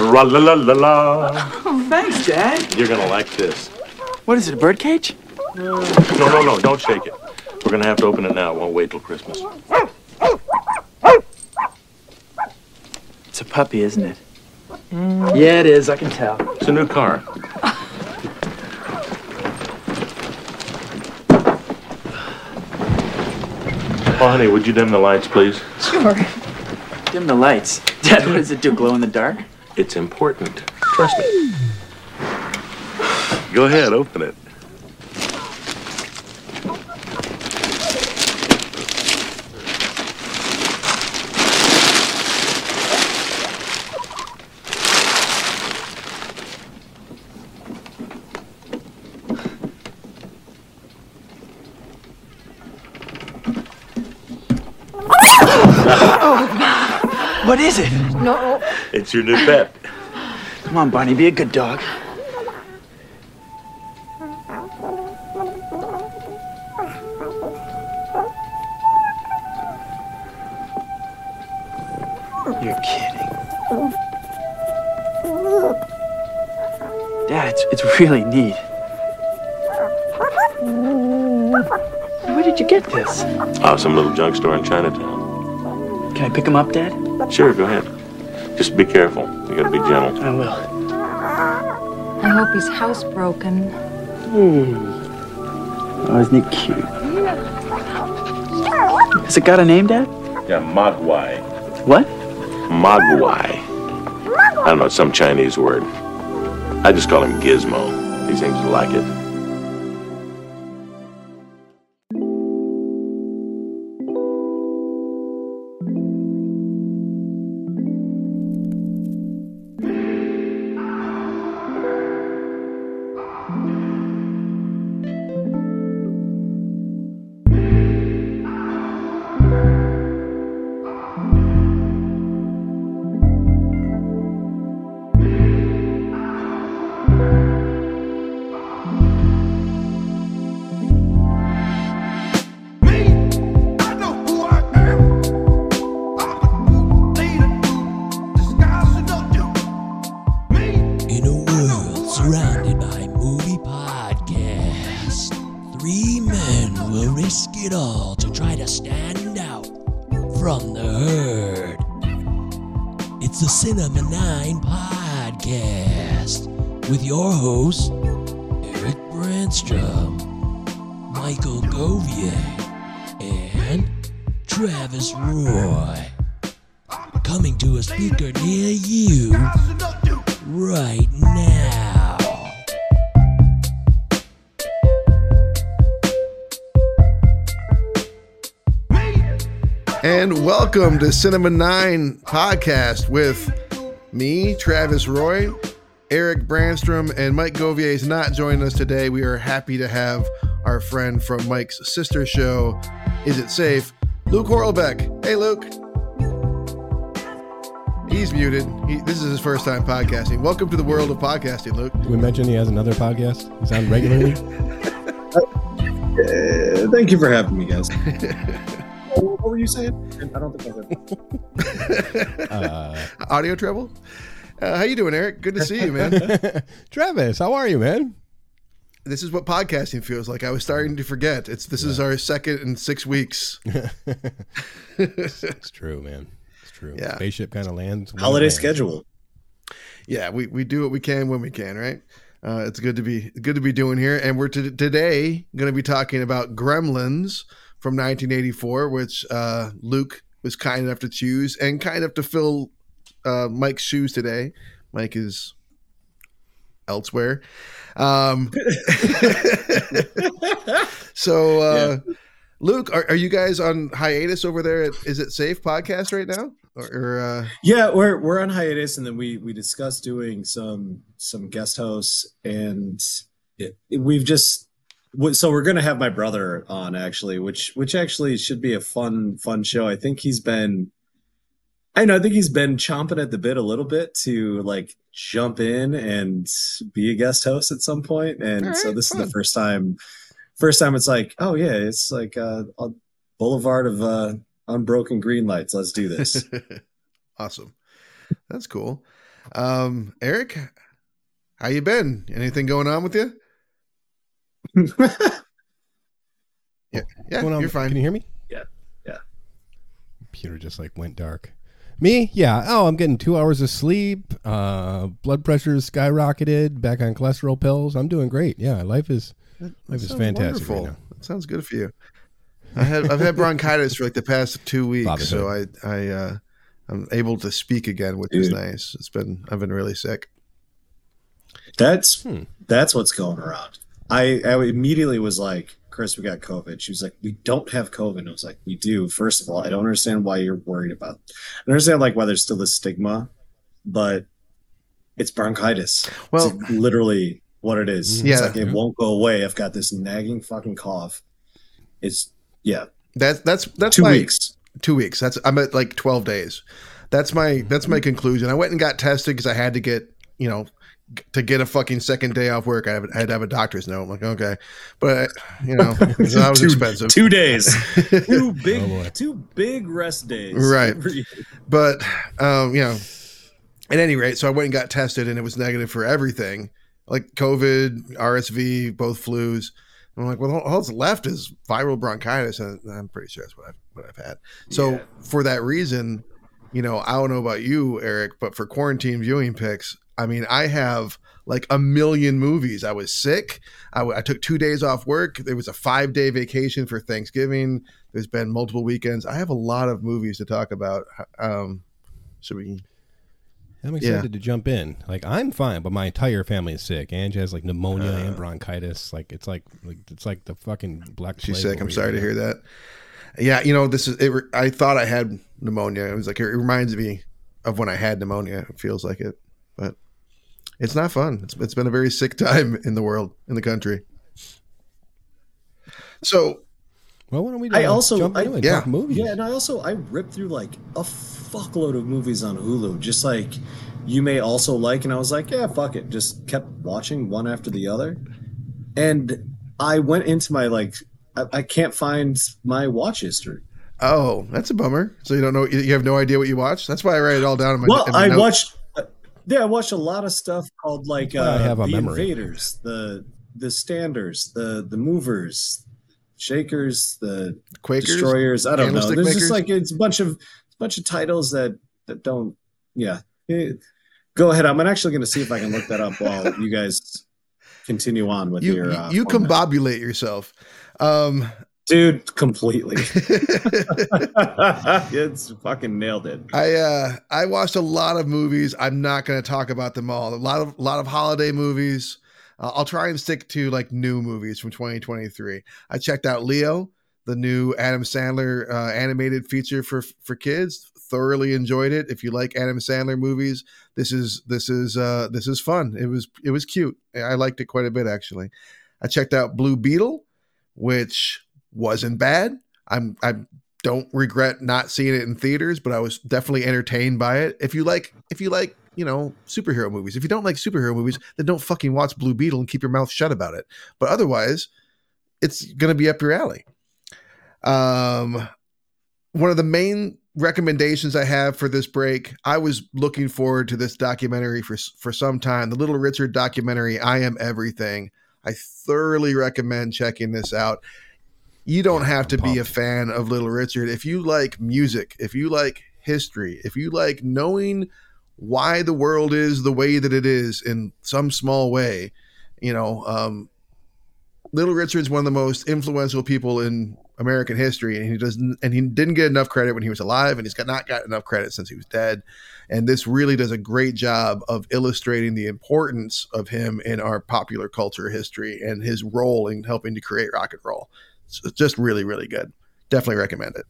Tra la la la la. Oh, thanks, Dad. You're gonna like this. What is it, a birdcage? No, no, no, don't shake it. We're gonna have to open it now. It won't wait till Christmas. It's a puppy, isn't it? Mm. Yeah, it is. I can tell. It's a new car. Oh, honey, would you dim the lights, please? Sure. Dim the lights. Dad, what does it do? Glow in the dark? It's important. Trust me. Go ahead, open it. What is it? No. It's your new pet. Come on, Bonnie, be a good dog. You're kidding. Dad, it's, it's really neat. Where did you get this? Oh, some little junk store in Chinatown. Can I pick him up, Dad? Sure, go ahead. Just be careful. You gotta be gentle. I will. I hope he's housebroken. Oh, hmm. isn't he cute? Has it got a name, Dad? Yeah, Mogwai. What? Mogwai. I don't know, it's some Chinese word. I just call him Gizmo. He seems to like it. Welcome to Cinema 9 podcast with me, Travis Roy, Eric Branstrom, and Mike Govier is not joining us today. We are happy to have our friend from Mike's sister show, Is It Safe, Luke Horlbeck. Hey, Luke. He's muted. He, this is his first time podcasting. Welcome to the world of podcasting, Luke. Did we mention he has another podcast? He's on regularly. Uh, thank you for having me, guys. what were you saying? I don't think I heard. Uh, Audio trouble? Uh, how you doing, Eric? Good to see you, man. Travis, how are you, man? this is what podcasting feels like. I was starting to forget. It's this is our second in six weeks. It's true, man. It's true. Yeah. Spaceship kind of lands. Holiday lands. schedule. yeah, we, we do what we can when we can, right? Uh, it's good to be good to be doing here, and we're to, today going to be talking about Gremlins from 1984, which uh, Luke was kind enough to choose and kind enough to fill uh, Mike's shoes today. Mike is elsewhere. Um, so, uh, Luke, are, are you guys on hiatus over there at Is It Safe podcast right now? Or, or uh, Yeah, we're we're on hiatus, and then we we discussed doing some some guest hosts, and it, we've just so we're gonna have my brother on actually, which which actually should be a fun fun show. I think he's been. I know. I think he's been chomping at the bit a little bit to like jump in and be a guest host at some point, and All so right, this is the first time. First time it's like, oh yeah, it's like uh, a boulevard of uh, unbroken green lights. Let's do this. awesome. That's cool. Um, Eric, how you been? Anything going on with you? Yeah, yeah, Going on- you're fine. Can you hear me? Yeah, yeah. Computer just like went dark. Me? Yeah. Oh, I'm getting two hours of sleep. Uh, blood pressure is skyrocketed. Back on cholesterol pills. I'm doing great. Yeah, life is That life is sounds fantastic right now. That sounds good for you. I had I've had bronchitis for like the past two weeks, so I I uh, I'm able to speak again, which is nice. It's been I've been really sick. That's Hmm. that's what's going around. I, I immediately was like, Chris, we got COVID. She was like, we don't have COVID. I was like, we do. First of all, I don't understand why you're worried about. I understand like why there's still this stigma, but it's bronchitis. Well- it's literally what it is. Mm-hmm. Yeah. It's like it won't go away. I've got this nagging fucking cough. It's yeah, That's that's that's two my weeks. two weeks. That's I'm at like twelve days. That's my mm-hmm. that's my conclusion. I went and got tested because I had to get you know to get a fucking second day off work. I, have, I had to have a doctor's note. I'm like okay, but you know that was two, expensive. Two days. two big Oh, boy. two big rest days. Right. but um, you know, at any rate, so I went and got tested, and it was negative for everything, like COVID, RSV, both flus. I'm like, well, all that's left is viral bronchitis, and I'm pretty sure that's what I've what I've had. So Yeah. for that reason, you know, I don't know about you, Eric, but for quarantine viewing picks, I mean, I have like a million movies. I was sick. I took two days off work. There was a five day vacation for Thanksgiving. There's been multiple weekends. I have a lot of movies to talk about. Um, should we? I'm Yeah. excited to jump in. Like I'm fine, but my entire family is sick. Angie has like pneumonia and bronchitis. Like it's like, like it's like the fucking black. She's sick. I'm sorry to hear that. Yeah, you know, this is. It, I thought I had pneumonia. It was like it reminds me of when I had pneumonia. It feels like it, but it's not fun. It's, it's been a very sick time in the world, in the country. So Well, why don't we? I also- jump I- into it and yeah. movies. Yeah, and I also I ripped through like a fuckload of movies on Hulu, just like you may also like, and I was like, yeah, fuck it, just kept watching one after the other, and I went into my like I, I can't find my watch history. Oh, that's a bummer. So you don't know, you have no idea what you watched. That's why I write it all down in my. Well, in my I notes. watched. Uh, Yeah, I watched a lot of stuff called like That's why I uh, have a the memory. Invaders, the the Standers, the the Movers, Shakers, the Quakers. destroyers. I don't know. There's makers? just like it's a bunch of a bunch of titles that that don't. Yeah, Eh, go ahead. I'm actually going to see if I can look that up while you guys continue on with You your. you, Uh, you format. combobulate yourself. Um, dude, completely. it's fucking nailed it. I uh I watched a lot of movies. I'm not going to talk about them all. A lot of lot of holiday movies. Uh, I'll try and stick to like new movies from 2023. I checked out Leo, the new Adam Sandler uh, animated feature for for kids. Thoroughly enjoyed it. If you like Adam Sandler movies, this is this is uh this is fun. It was it was cute. I liked it quite a bit actually. I checked out Blue Beetle, which wasn't bad. I'm I don't regret not seeing it in theaters, but I was definitely entertained by it. If you like if you like, you know, superhero movies. If you don't like superhero movies, then don't fucking watch Blue Beetle and keep your mouth shut about it. But otherwise, it's going to be up your alley. Um one of the main recommendations I have for this break, I was looking forward to this documentary for for some time. The Little Richard documentary, I Am Everything. I thoroughly recommend checking this out. You don't have to be a fan of Little Richard. If you like music, if you like history, if you like knowing why the world is the way that it is in some small way, you know, um, Little Richard's one of the most influential people in American history, and he doesn't, and he didn't get enough credit when he was alive, and he's got not got enough credit since he was dead. And this really does a great job of illustrating the importance of him in our popular culture history and his role in helping to create rock and roll. It's just really, really good. Definitely recommend it.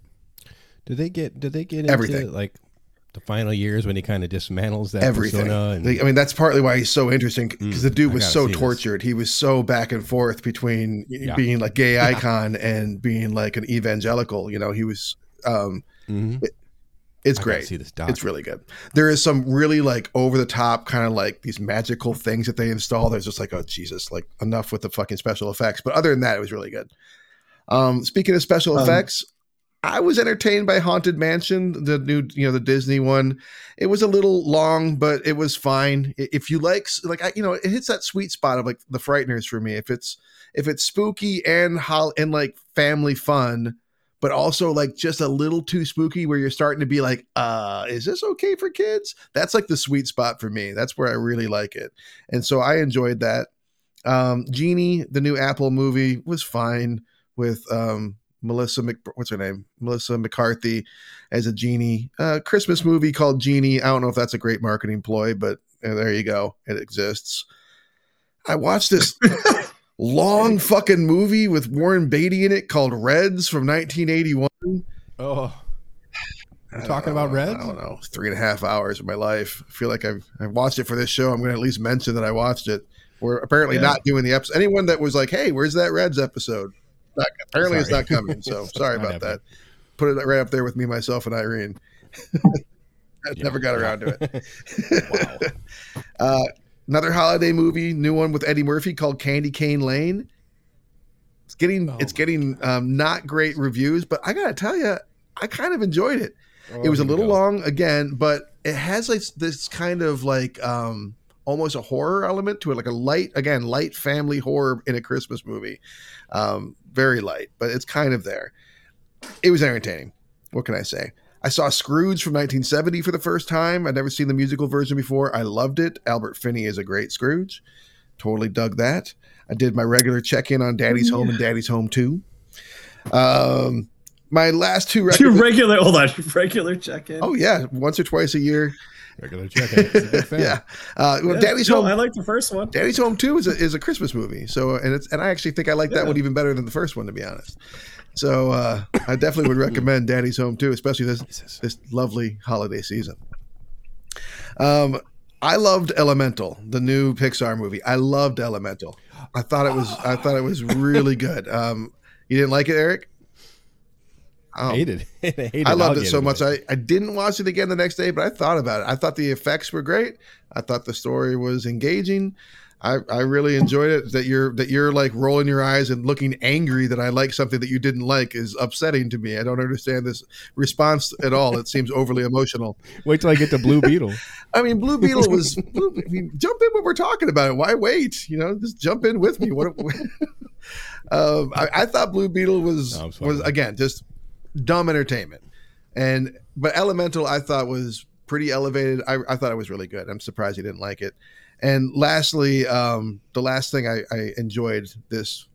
Did they get? Did they get into Everything. like the final years when he kind of dismantles that Everything. And, I mean, that's partly why he's so interesting because the Mm, dude was so see this. tortured. He was so back and forth between Yeah. being like gay icon and being like an evangelical. You know, he was. um Mhm. It's I great. see this. It's really good. There is some really like over the top kind of like these magical things that they install. There's just like, oh Jesus, like enough with the fucking special effects. But other than that, it was really good. Um, speaking of special Um, effects, I was entertained by Haunted Mansion, the new, you know, the Disney one. It was a little long, but it was fine. If you like, like, I, you know, it hits that sweet spot of like the Frighteners for me. If it's if it's spooky and hol- and like family fun, but also like just a little too spooky, where you're starting to be like, uh, is this okay for kids? That's like the sweet spot for me. That's where I really like it, and so I enjoyed that. Um, Genie, the new Apple movie, was fine with um Melissa Mc what's her name? Melissa McCarthy as a genie. Uh Christmas movie called Genie. I don't know if that's a great marketing ploy, but uh, there you go. It exists. I watched this long fucking movie with Warren Beatty in it called Reds from 1981. Oh, We're talking know, about Reds? I don't know. Three and a half hours of my life. I feel like I've I've watched it for this show. I'm going to at least mention that I watched it. We're apparently Yeah. not doing the episode. Anyone that was like, "Hey, where's that Reds episode?" Not, apparently, it's not coming. So sorry about that. Put it right up there with me, myself, and Irene. I never got around to it. wow. Uh, another holiday movie, new one with Eddie Murphy called Candy Cane Lane. It's getting Oh it's getting um, not great reviews, but I gotta tell you, I kind of enjoyed it. Oh, it was a little go. long again, but it has like this kind of like um almost a horror element to it, like a light again light family horror in a Christmas movie. Um, very light, but it's kind of there. It was entertaining. What can I say? I saw Scrooge from 1970 for the first time. I'd never seen the musical version before. I loved it. Albert Finney is a great Scrooge. Totally dug that. I did my regular check in on Daddy's Home and Daddy's Home 2. Um, my last two Your regular, hold on, regular check-in. Oh yeah, once or twice a year. Regular check-in. He's a big fan. yeah. Uh, well, Yeah. Daddy's No, Home. I like the first one. Daddy's Home Two is a, is a Christmas movie. So and it's and I actually think I like that one even better than the first one to be honest. So uh, I definitely would recommend Daddy's Home Two, especially this this lovely holiday season. Um, I loved Elemental, the new Pixar movie. I loved Elemental. I thought it was I thought it was really good. Um, you didn't like it, Eric? Oh. Hated. hated. I loved it so much. today. I, I didn't watch it again the next day, but I thought about it. I thought the effects were great. I thought the story was engaging. I, I really enjoyed it. That you're that you're like rolling your eyes and looking angry that I like something that you didn't like is upsetting to me. I don't understand this response at all. It seems overly emotional. Wait till I get to Blue Beetle. I mean, Blue Beetle was. Blue, I mean, jump in when we're talking about it. Why wait? You know, just jump in with me. What? um, I, I thought Blue Beetle was No, was again just dumb entertainment, and but Elemental I thought was pretty elevated. I, I thought it was really good. I'm surprised you didn't like it. And lastly, um, the last thing I, I enjoyed this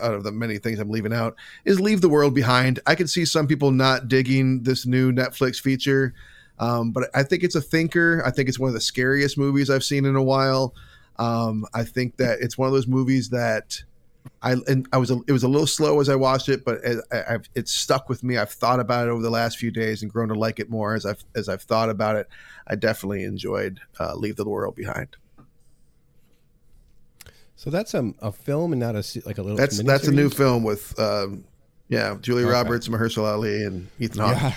out of the many things I'm leaving out is Leave the World Behind. I can see some people not digging this new Netflix feature, um, but I think it's a thinker. I think it's one of the scariest movies I've seen in a while. Um, I think that it's one of those movies that I and I was a, it was a little slow as I watched it, but it, I, I've, it's stuck with me. I've thought about it over the last few days and grown to like it more as I've as I've thought about it. I definitely enjoyed uh, Leave the World Behind. So that's a, a film and not a like a little. That's that's a new film with um, yeah Julia Okay. Roberts, Mahershala Ali, and Ethan Hawke. Yeah.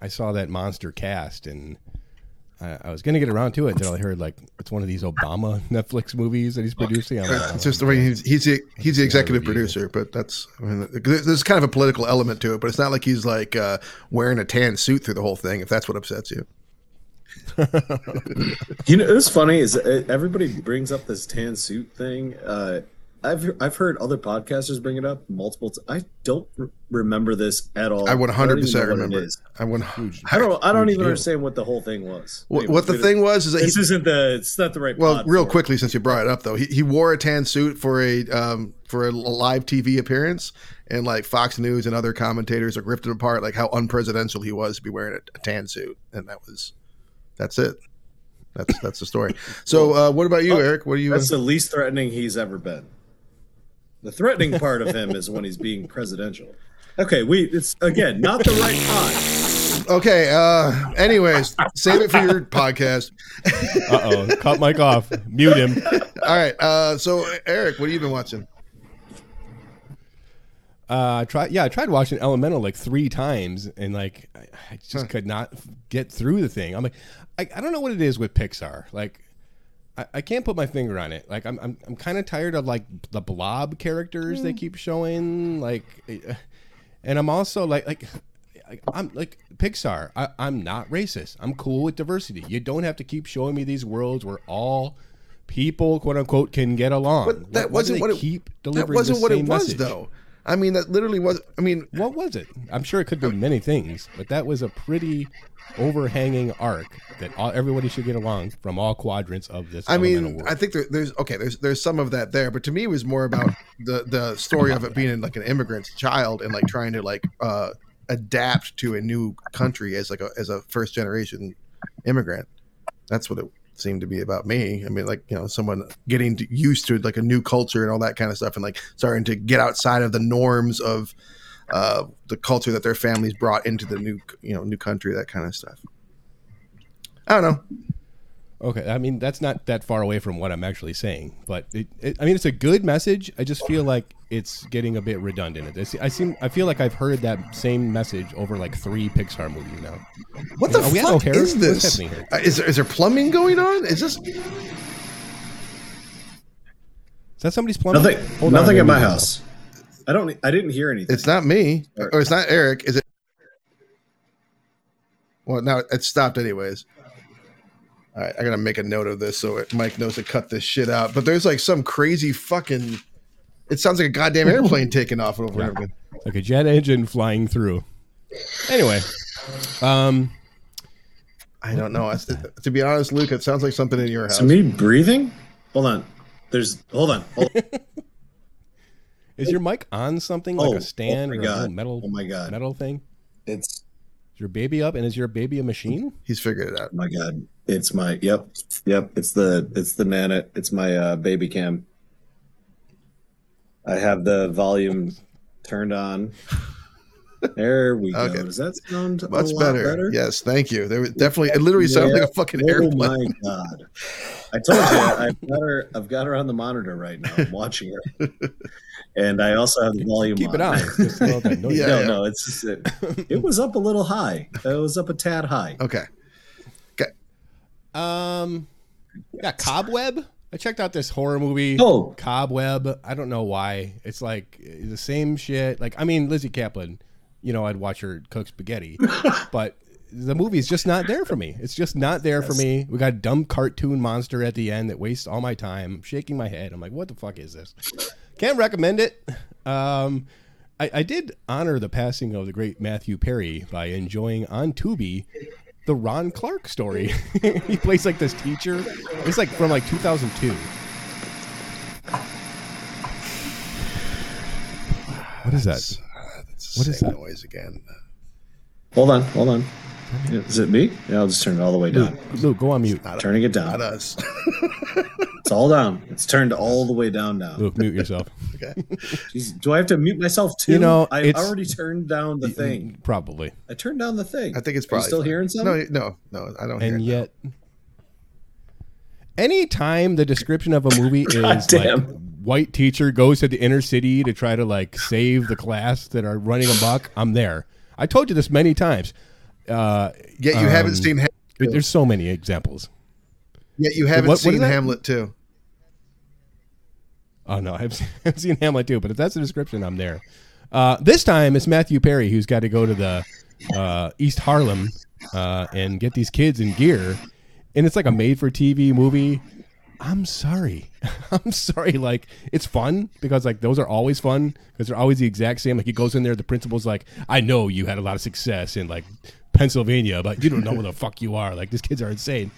I saw that monster cast and I, I was going to get around to it until I heard like it's one of these Obama Netflix movies that he's producing. I'm like, It's just the way he's he's the, he's the executive review. producer, but that's I mean there's there's kind of a political element to it, but it's not like he's like uh, wearing a tan suit through the whole thing. If that's what upsets you, You know, it's funny is uh, everybody brings up this tan suit thing. Uh, I've I've heard other podcasters bring it up multiple. T- I don't re- remember this at all. I would 100 don't even percent know what it I would. I don't. I don't even deal. understand what the whole thing was. What, Anyway, what the thing was is that This he, isn't the. It's not the right. well, real for it. quickly since you brought it up though, he, he wore a tan suit for a um, for a live TV appearance, and like Fox News and other commentators like ripped it apart, like how unpresidential he was to be wearing a, a tan suit, and that was that's it. That's that's the story. So, uh, what about you, Oh, Eric? What do you? That's the least threatening he's ever been. The threatening part of him is when he's being presidential. Okay, we it's again not the right pod. Okay. Uh, anyways, save it for your podcast. uh oh, cut Mike off, mute him. All right. Uh, so, Eric, what have you been watching? Uh, I tried. Yeah, I tried watching Elemental like three times, and like I, I just could not get through the thing. I'm like, I, I don't know what it is with Pixar. Like, I, I can't put my finger on it. Like, I'm I'm, I'm kind of tired of like the blob characters they keep showing. Like, eh, and I'm also like like I'm like Pixar. I, I'm not racist. I'm cool with diversity. You don't have to keep showing me these worlds where all people, quote unquote, can get along. But that why wasn't what it keep delivering. That wasn't what it was message? though. I mean, that literally was. I mean, What was it? I'm sure it could be many things, but that was a pretty overhanging arc that all, everybody should get along from all quadrants of this. I mean, world. I think there, there's okay. There's there's some of that there, but to me, it was more about the the story of it being like an immigrant's child and like trying to like uh, adapt to a new country as like a as a first generation immigrant. That's what it seemed to be about me. I mean, like you know, someone getting used to like a new culture and all that kind of stuff, and like starting to get outside of the norms of uh, the culture that their families brought into the new you know new country, that kind of stuff. I don't know. Okay, I mean that's not that far away from what I'm actually saying, but it, it, I mean it's a good message. I just feel like it's getting a bit redundant. I see- I seem I feel like I've heard that same message over like three Pixar movies now. What the Are we fuck is this? happening here? Uh, Is there, is there plumbing going on? Is this? Is that somebody's plumbing? Nothing. Hold nothing I'm at my gonna mute house. I don't. I didn't hear anything. It's not me, or it's not Eric. Is it? Well, now it stopped anyways. All right, I gotta make a note of this so it, Mike knows to cut this shit out. But there's like some crazy fucking. It sounds like a goddamn airplane taking off over Yeah. everything. Like a jet engine flying through. Anyway, um, I don't know. It's- to be honest, Luke, it sounds like something in your house. To me, breathing. Hold on. There's. Hold on. Hold on. is your mic on something like Oh, a stand oh my or a metal Oh my God. metal thing? It's. Is your baby up and is your baby a machine? He's figured it out. Oh my God. It's my. Yep. Yep. It's the. It's the nana. It's my uh, baby cam. I have the volume turned on. There we go. Okay. Does that sound a Much lot better. Yes, thank you. There was definitely. It literally sounded like a fucking Oh airplane. Oh my god! I told you I've got her. I've got her on the monitor right now. I'm watching her, and I also have the volume. Keep it on. Just let that noise Yeah. no, no, it's just it, it was up a little high. It was up a tad high. Okay. Um, yeah, Cobweb. I checked out this horror movie. Oh. Cobweb. I don't know why. It's like the same shit. Like, I mean, Lizzy Caplan. You know, I'd watch her cook spaghetti, but the movie's just not there for me. It's just not there for me. We got a dumb cartoon monster at the end that wastes all my time. I'm shaking my head. I'm like, what the fuck is this? Can't recommend it. Um, I, I did honor the passing of the great Matthew Perry by enjoying on Tubi the Ron Clark story. he plays like this teacher. It's like from like 2002. What is that? That's What the that? noise again? Hold on, hold on. Is it me? Yeah, I'll just turn it all the way down. Luke, Luke, go on mute. Turning it Not down. us. It's all down. It's turned all the way down now. Luke, mute yourself. okay. Jeez, do I have to mute myself too? You know, I already turned down the thing. Probably. I turned down the thing. I think it's Are you probably still fine. hearing something. No, no, no. I don't. And it. yet, anytime the description of a movie is like white teacher goes to the inner city to try to like save the class that are running amok, I'm there. I told you this many times. Uh, Yet you haven't um, seen. Ham- there's so many examples. Yet you haven't what- what seen? Hamlet too. Oh no, I've seen, I've seen Hamlet too, but if that's the description, I'm there. Uh, this time it's Matthew Perry who's got to go to the uh, East Harlem uh, and get these kids in gear, and it's like a made-for-TV movie. I'm sorry, I'm sorry. Like it's fun because like those are always fun because they're always the exact same. Like he goes in there, the principal's like, "I know you had a lot of success in like Pennsylvania, but you don't know where the fuck you are. Like these kids are insane."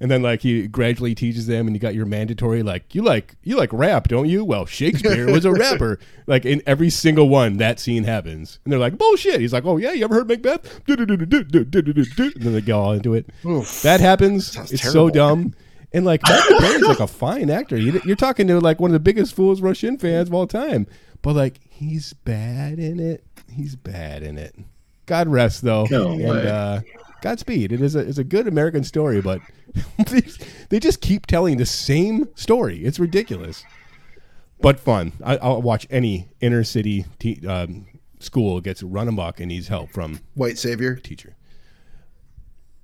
And then like he gradually teaches them, and you got your mandatory like you like you like rap, don't you? Well, Shakespeare was a rapper. Like in every single one, that scene happens, and they're like bullshit. He's like, oh yeah, you ever heard Macbeth? And then they go all into it. That happens. It's so dumb. And like Matthew Perry's like a fine actor. You- You're talking to like one of the biggest Fools Rush In fans of all time, but like he's bad in it. He's bad in it. God rest though, No and uh, Godspeed. It is a it's a good American story, but they, they just keep telling the same story. It's ridiculous, but fun. I, I'll watch any inner city te- um, school gets run amok and needs help from White savior. teacher.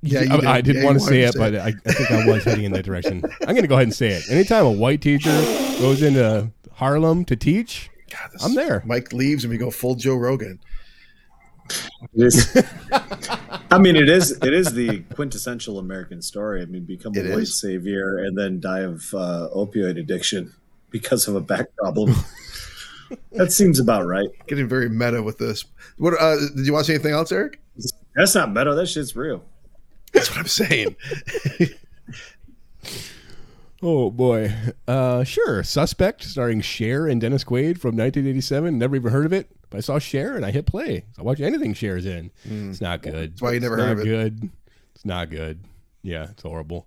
Yeah, you I, did. I didn't Yeah, want to say it, but I, I think I was heading in that direction. I'm going to go ahead and say it. Anytime a white teacher goes into Harlem to teach, God, I'm there. Mike leaves and we go full Joe Rogan. It is. I mean, it is. It is the quintessential American story. I mean, become a It white is. savior and then die of uh, opioid addiction because of a back problem. that seems about right. Getting very meta with this. What uh, did you watch anything else, Eric? That's not meta. That shit's real. That's what I'm saying. Oh boy. Uh sure. Suspect starring Cher and Dennis Quaid from 1987. Never even heard of it. But I saw Cher and I hit play. I watch anything Cher's in. It's not good. That's why you never it's heard not of it. good. It's not good. Yeah, it's horrible.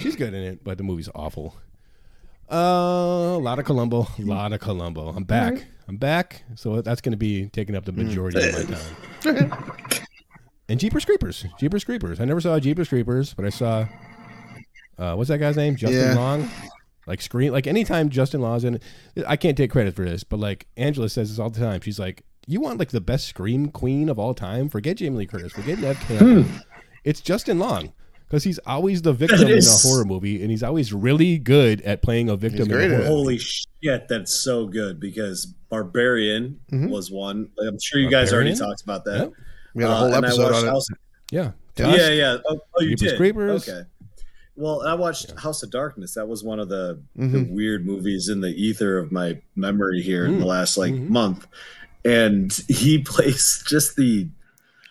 She's good in it, but the movie's awful. Uh, a lot of Columbo. A lot of Columbo. I'm back. I'm back. So that's going to be taking up the majority of my time. and Jeepers Creepers. Jeepers Creepers. I never saw Jeepers Creepers, but I saw. Uh, what's that guy's name? Justin Yeah. Long. Like screen, like anytime Justin Long's in, I can't take credit for this, but like Angela says this all the time. She's like, "You want like the best scream queen of all time? Forget Jamie Lee Curtis. Forget Neve Campbell. It's Justin Long." Because he's always the victim in a horror movie, and he's always really good at playing a victim. great in a horror. Holy shit, that's so good because Barbarian was one. I'm sure you guys already talked about that. Yep. We had a whole Uh, episode watched on it. House- Yeah, Yeah, yeah. Oh, oh you Jeepers did. Creepers. Okay. Well, I watched House of Darkness. That was one of the, the Mm-hmm. weird movies in the ether of my memory here Mm. in the last like Mm-hmm. month. And he plays just the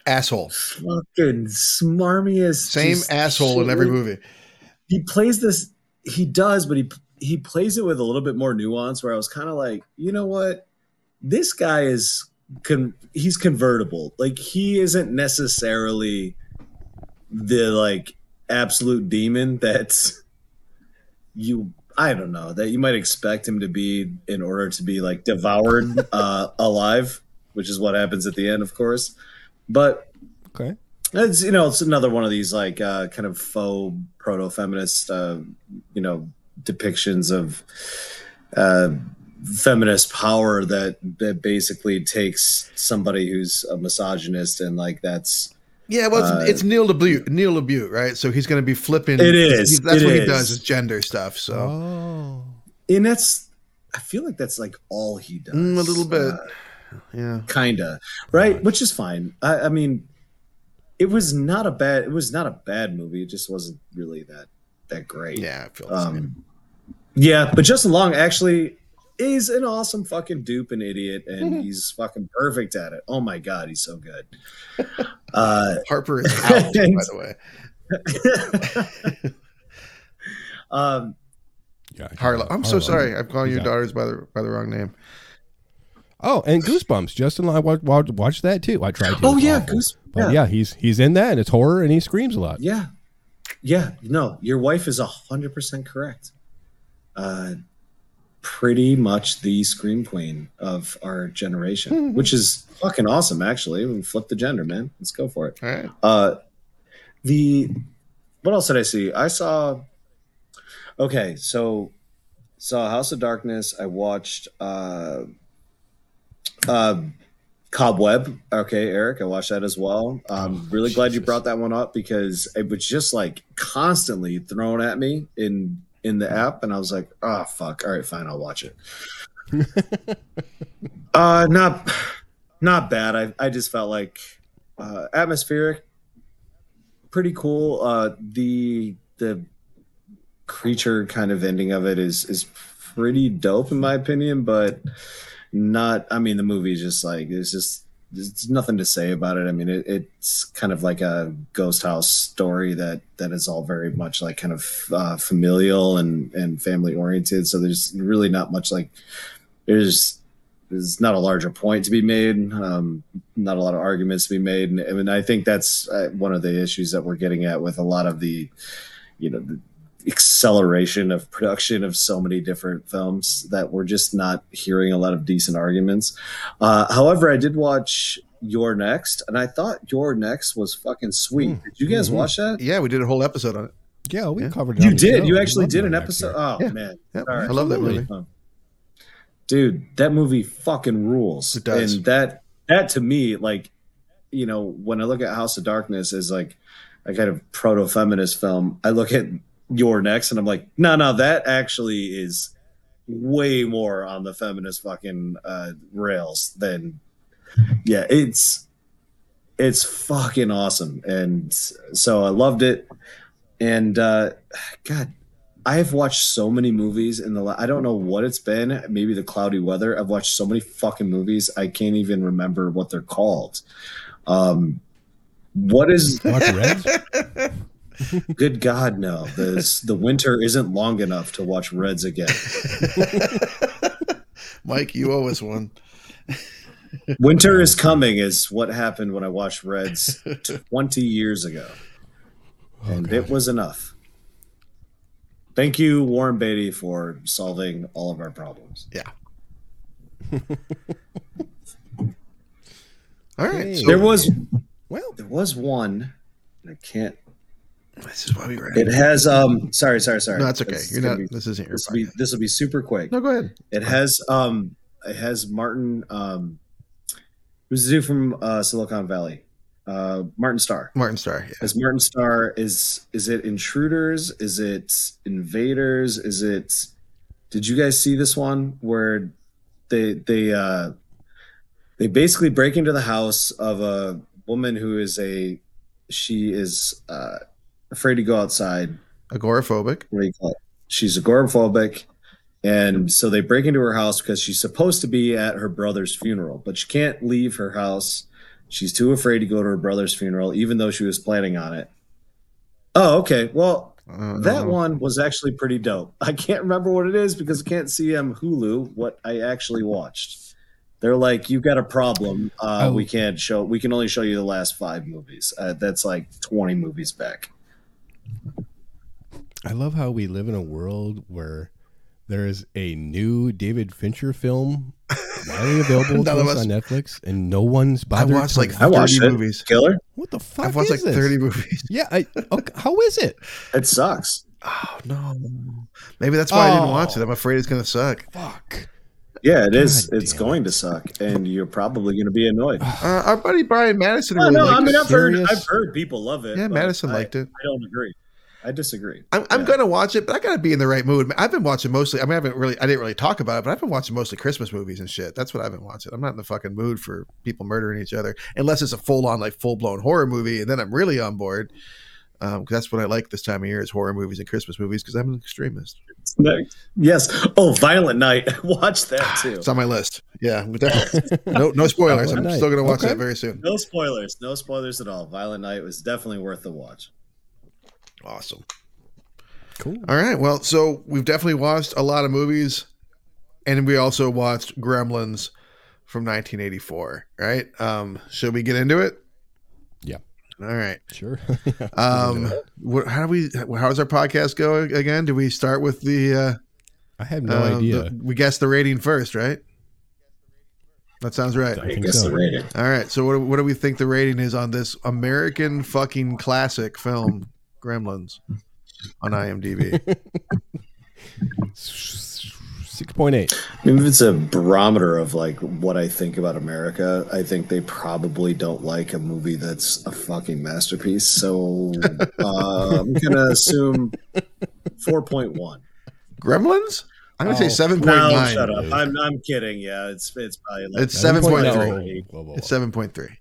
Asshole. fucking smarmiest, Same asshole in every movie. He plays this. He does, but he he plays it with a little bit more nuance. Where I was kind of like, you know what, this guy is con- he's convertible. Like he isn't necessarily the like absolute demon that's you I don't know that you might expect him to be in order to be like devoured uh alive, which is what happens at the end, of course. But okay. it's you know it's another one of these like uh kind of faux proto feminist uh you know depictions of uh feminist power that that basically takes somebody who's a misogynist and like that's Yeah, well, it's, Uh, it's Neil LaBute, Neil LaBute, right? So he's going to be flipping. It is, that's it what he does is gender stuff. So Oh, and that's I feel like that's like all he does. Mm, a little bit. Uh, yeah, kinda right which is fine I, I mean it was not a bad it was not a bad movie it just wasn't really that that great yeah, I feel the same. um yeah but justin long actually is an awesome fucking dupe and idiot and he's fucking perfect at it oh my god he's so good uh Harper is out, by and- the way. um yeah. Harlow. I'm so sorry. I'm calling your daughters by the by the wrong name. Oh, and Goosebumps. Justin, I watched, watched that too. I tried to. Oh, yeah, awful. Goose- But yeah. yeah, he's he's in that. And it's horror, and he screams a lot. yeah yeah no your wife is a hundred percent correct uh pretty much the scream queen of our generation which is fucking awesome actually. We flip the gender man. Let's go for it. All right. uh the what else did i see? I saw okay so saw house of darkness. I watched uh uh cobweb. Okay eric i watched that as well. I'm really glad you brought that one up because it was just like constantly thrown at me in in the app and i was like oh fuck. All right fine i'll watch it. Uh not not bad. I i just felt like uh atmospheric pretty cool. Uh the the creature kind of ending of it is is pretty dope in my opinion but not i mean the movie is just like it's just there's nothing to say about it. I mean it, it's kind of like a ghost house story that that is all very much like kind of uh, familial and and family oriented. So there's really not much like there's there's not a larger point to be made um, not a lot of arguments to be made. And, and i think that's uh, one of the issues that we're getting at with a lot of the you know the acceleration of production of so many different films that we're just not hearing a lot of decent arguments uh, however i did watch you're next and i thought you're next was fucking sweet did you guys Mhm. watch that Yeah, we did a whole episode on it. Yeah, we Yeah. covered it. you did show. you actually did an actor. episode oh Yeah. man Yeah, All right. I love that movie. Absolutely. dude that movie fucking rules It does. and that that to me like you know when i look at house of darkness as like a kind of proto-feminist film i look at you're next and i'm like no no that actually is way more on the feminist fucking uh rails than yeah it's it's fucking awesome, and so I loved it. And uh, God, I've watched so many movies in the. la- I don't know what it's been. Maybe the cloudy weather. I've watched so many fucking movies. I can't even remember what they're called. Um, what is Watch Reds? good God no? The the winter isn't long enough to watch Reds again. Mike, you owe us one. Winter is coming is what happened when I watched Reds 20 years ago. Oh, and it was enough. Thank you, Warren Beatty, for solving all of our problems. Yeah. All right. Hey. So There was Well, there was one. I can't. This is why we read. It has um. Sorry, sorry, sorry. No, that's okay. This is You're not. be- this isn't your. This will be this will be super quick. No, go ahead. It has um. It has Martin um. Who's the dude from uh, Silicon Valley? Uh, Martin Starr. Martin Starr. Yeah. As Martin Starr is is it Intruders? Is it Invaders? Is it Did you guys see this one where they they uh they basically break into the house of a woman who is a she is uh afraid to go outside. Agoraphobic. What do you call it? She's agoraphobic. And so they break into her house because she's supposed to be at her brother's funeral, but she can't leave her house. She's too afraid to go to her brother's funeral, even though she was planning on it. Oh, okay. Well, Uh, that one was actually pretty dope. I can't remember what it is because I can't see on Hulu what I actually watched. They're like, "You've got a problem. Uh, Oh. We can't show. We can only show you the last five movies. Uh, that's like twenty movies back." I love how we live in a world where there is a new David Fincher film widely available to us us- on Netflix, and no one's bothered. I bothered. watched to- like I watched 30 it. movies. Killer. what the fuck I've watched like this? 30 movies. Yeah, I, okay, how is it? It sucks. Oh no. Maybe that's why I didn't watch Oh. it. I'm afraid it's gonna suck. Fuck. Yeah, it is. God It's damn going to suck, and you're probably going to be annoyed. Uh, our buddy Brian Madison No, really no. liked I mean, I've heard. I've heard people love it. Yeah, Madison I- liked it. I don't agree. I disagree. I'm, I'm gonna watch it, but I gotta be in the right mood. I've been watching mostly. I mean, I haven't really. I didn't really talk about it, but I've been watching mostly Christmas movies and shit. That's what I've been watching. I'm not in the fucking mood for people murdering each other, unless it's a full on like full blown horror movie, and then I'm really on board. Um, 'cause that's what I like this time of year is horror movies and Christmas movies because I'm an extremist. Yes. Oh, Violent Night. Watch that too. It's on my list. Yeah, definitely. no, no spoilers. I'm Night. still gonna watch Okay. that very soon. No spoilers. No spoilers at all. Violent Night was definitely worth the watch. Awesome. Cool. All right. Well, so we've definitely watched a lot of movies, and we also watched Gremlins from 1984. Right? Um, should we get into it? Yeah. All right. Sure. Um, what, how do we? How does our podcast go again? Do we start with the? Uh, I have no uh, idea. the- we guess the rating first, right? That sounds right. I think guess so. the rating. All right. So what, what do we think the rating is on this American fucking classic film, Gremlins, on IMDb? Six point eight. I mean, if it's a barometer of like what I think about America, I think they probably don't like a movie that's a fucking masterpiece. So uh, I'm gonna assume four point one. Gremlins? I'm gonna Oh. say seven point No, nine. shut up. I'm I'm kidding. Yeah, it's it's probably like It's seven point No. three. It's seven point three,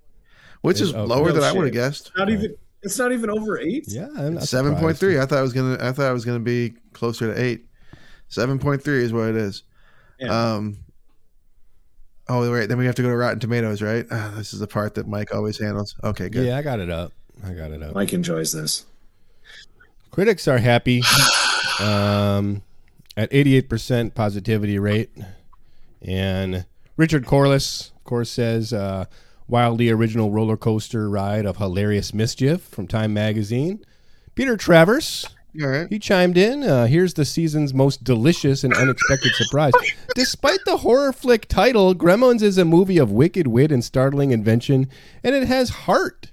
which Is- is oh, lower no than I would have guessed. not even. It's not even over eight. Yeah, I'm not Seven point surprised. three. I thought I was gonna. I thought I was gonna be closer to eight. Seven point three is what it is. Yeah. Um. Oh wait, then we have to go to Rotten Tomatoes, right? Ah, this is the part that Mike always handles. Okay, good. Yeah, I got it up. I got it up. Mike enjoys this. Critics are happy um, at 88% positivity rate. And Richard Corliss, of course, says uh, wildly original roller coaster ride of hilarious mischief from Time Magazine. Peter Travers, All right. he chimed in. Uh, here's the season's most delicious and unexpected surprise. Despite the horror flick title, Gremlins is a movie of wicked wit and startling invention, and it has heart.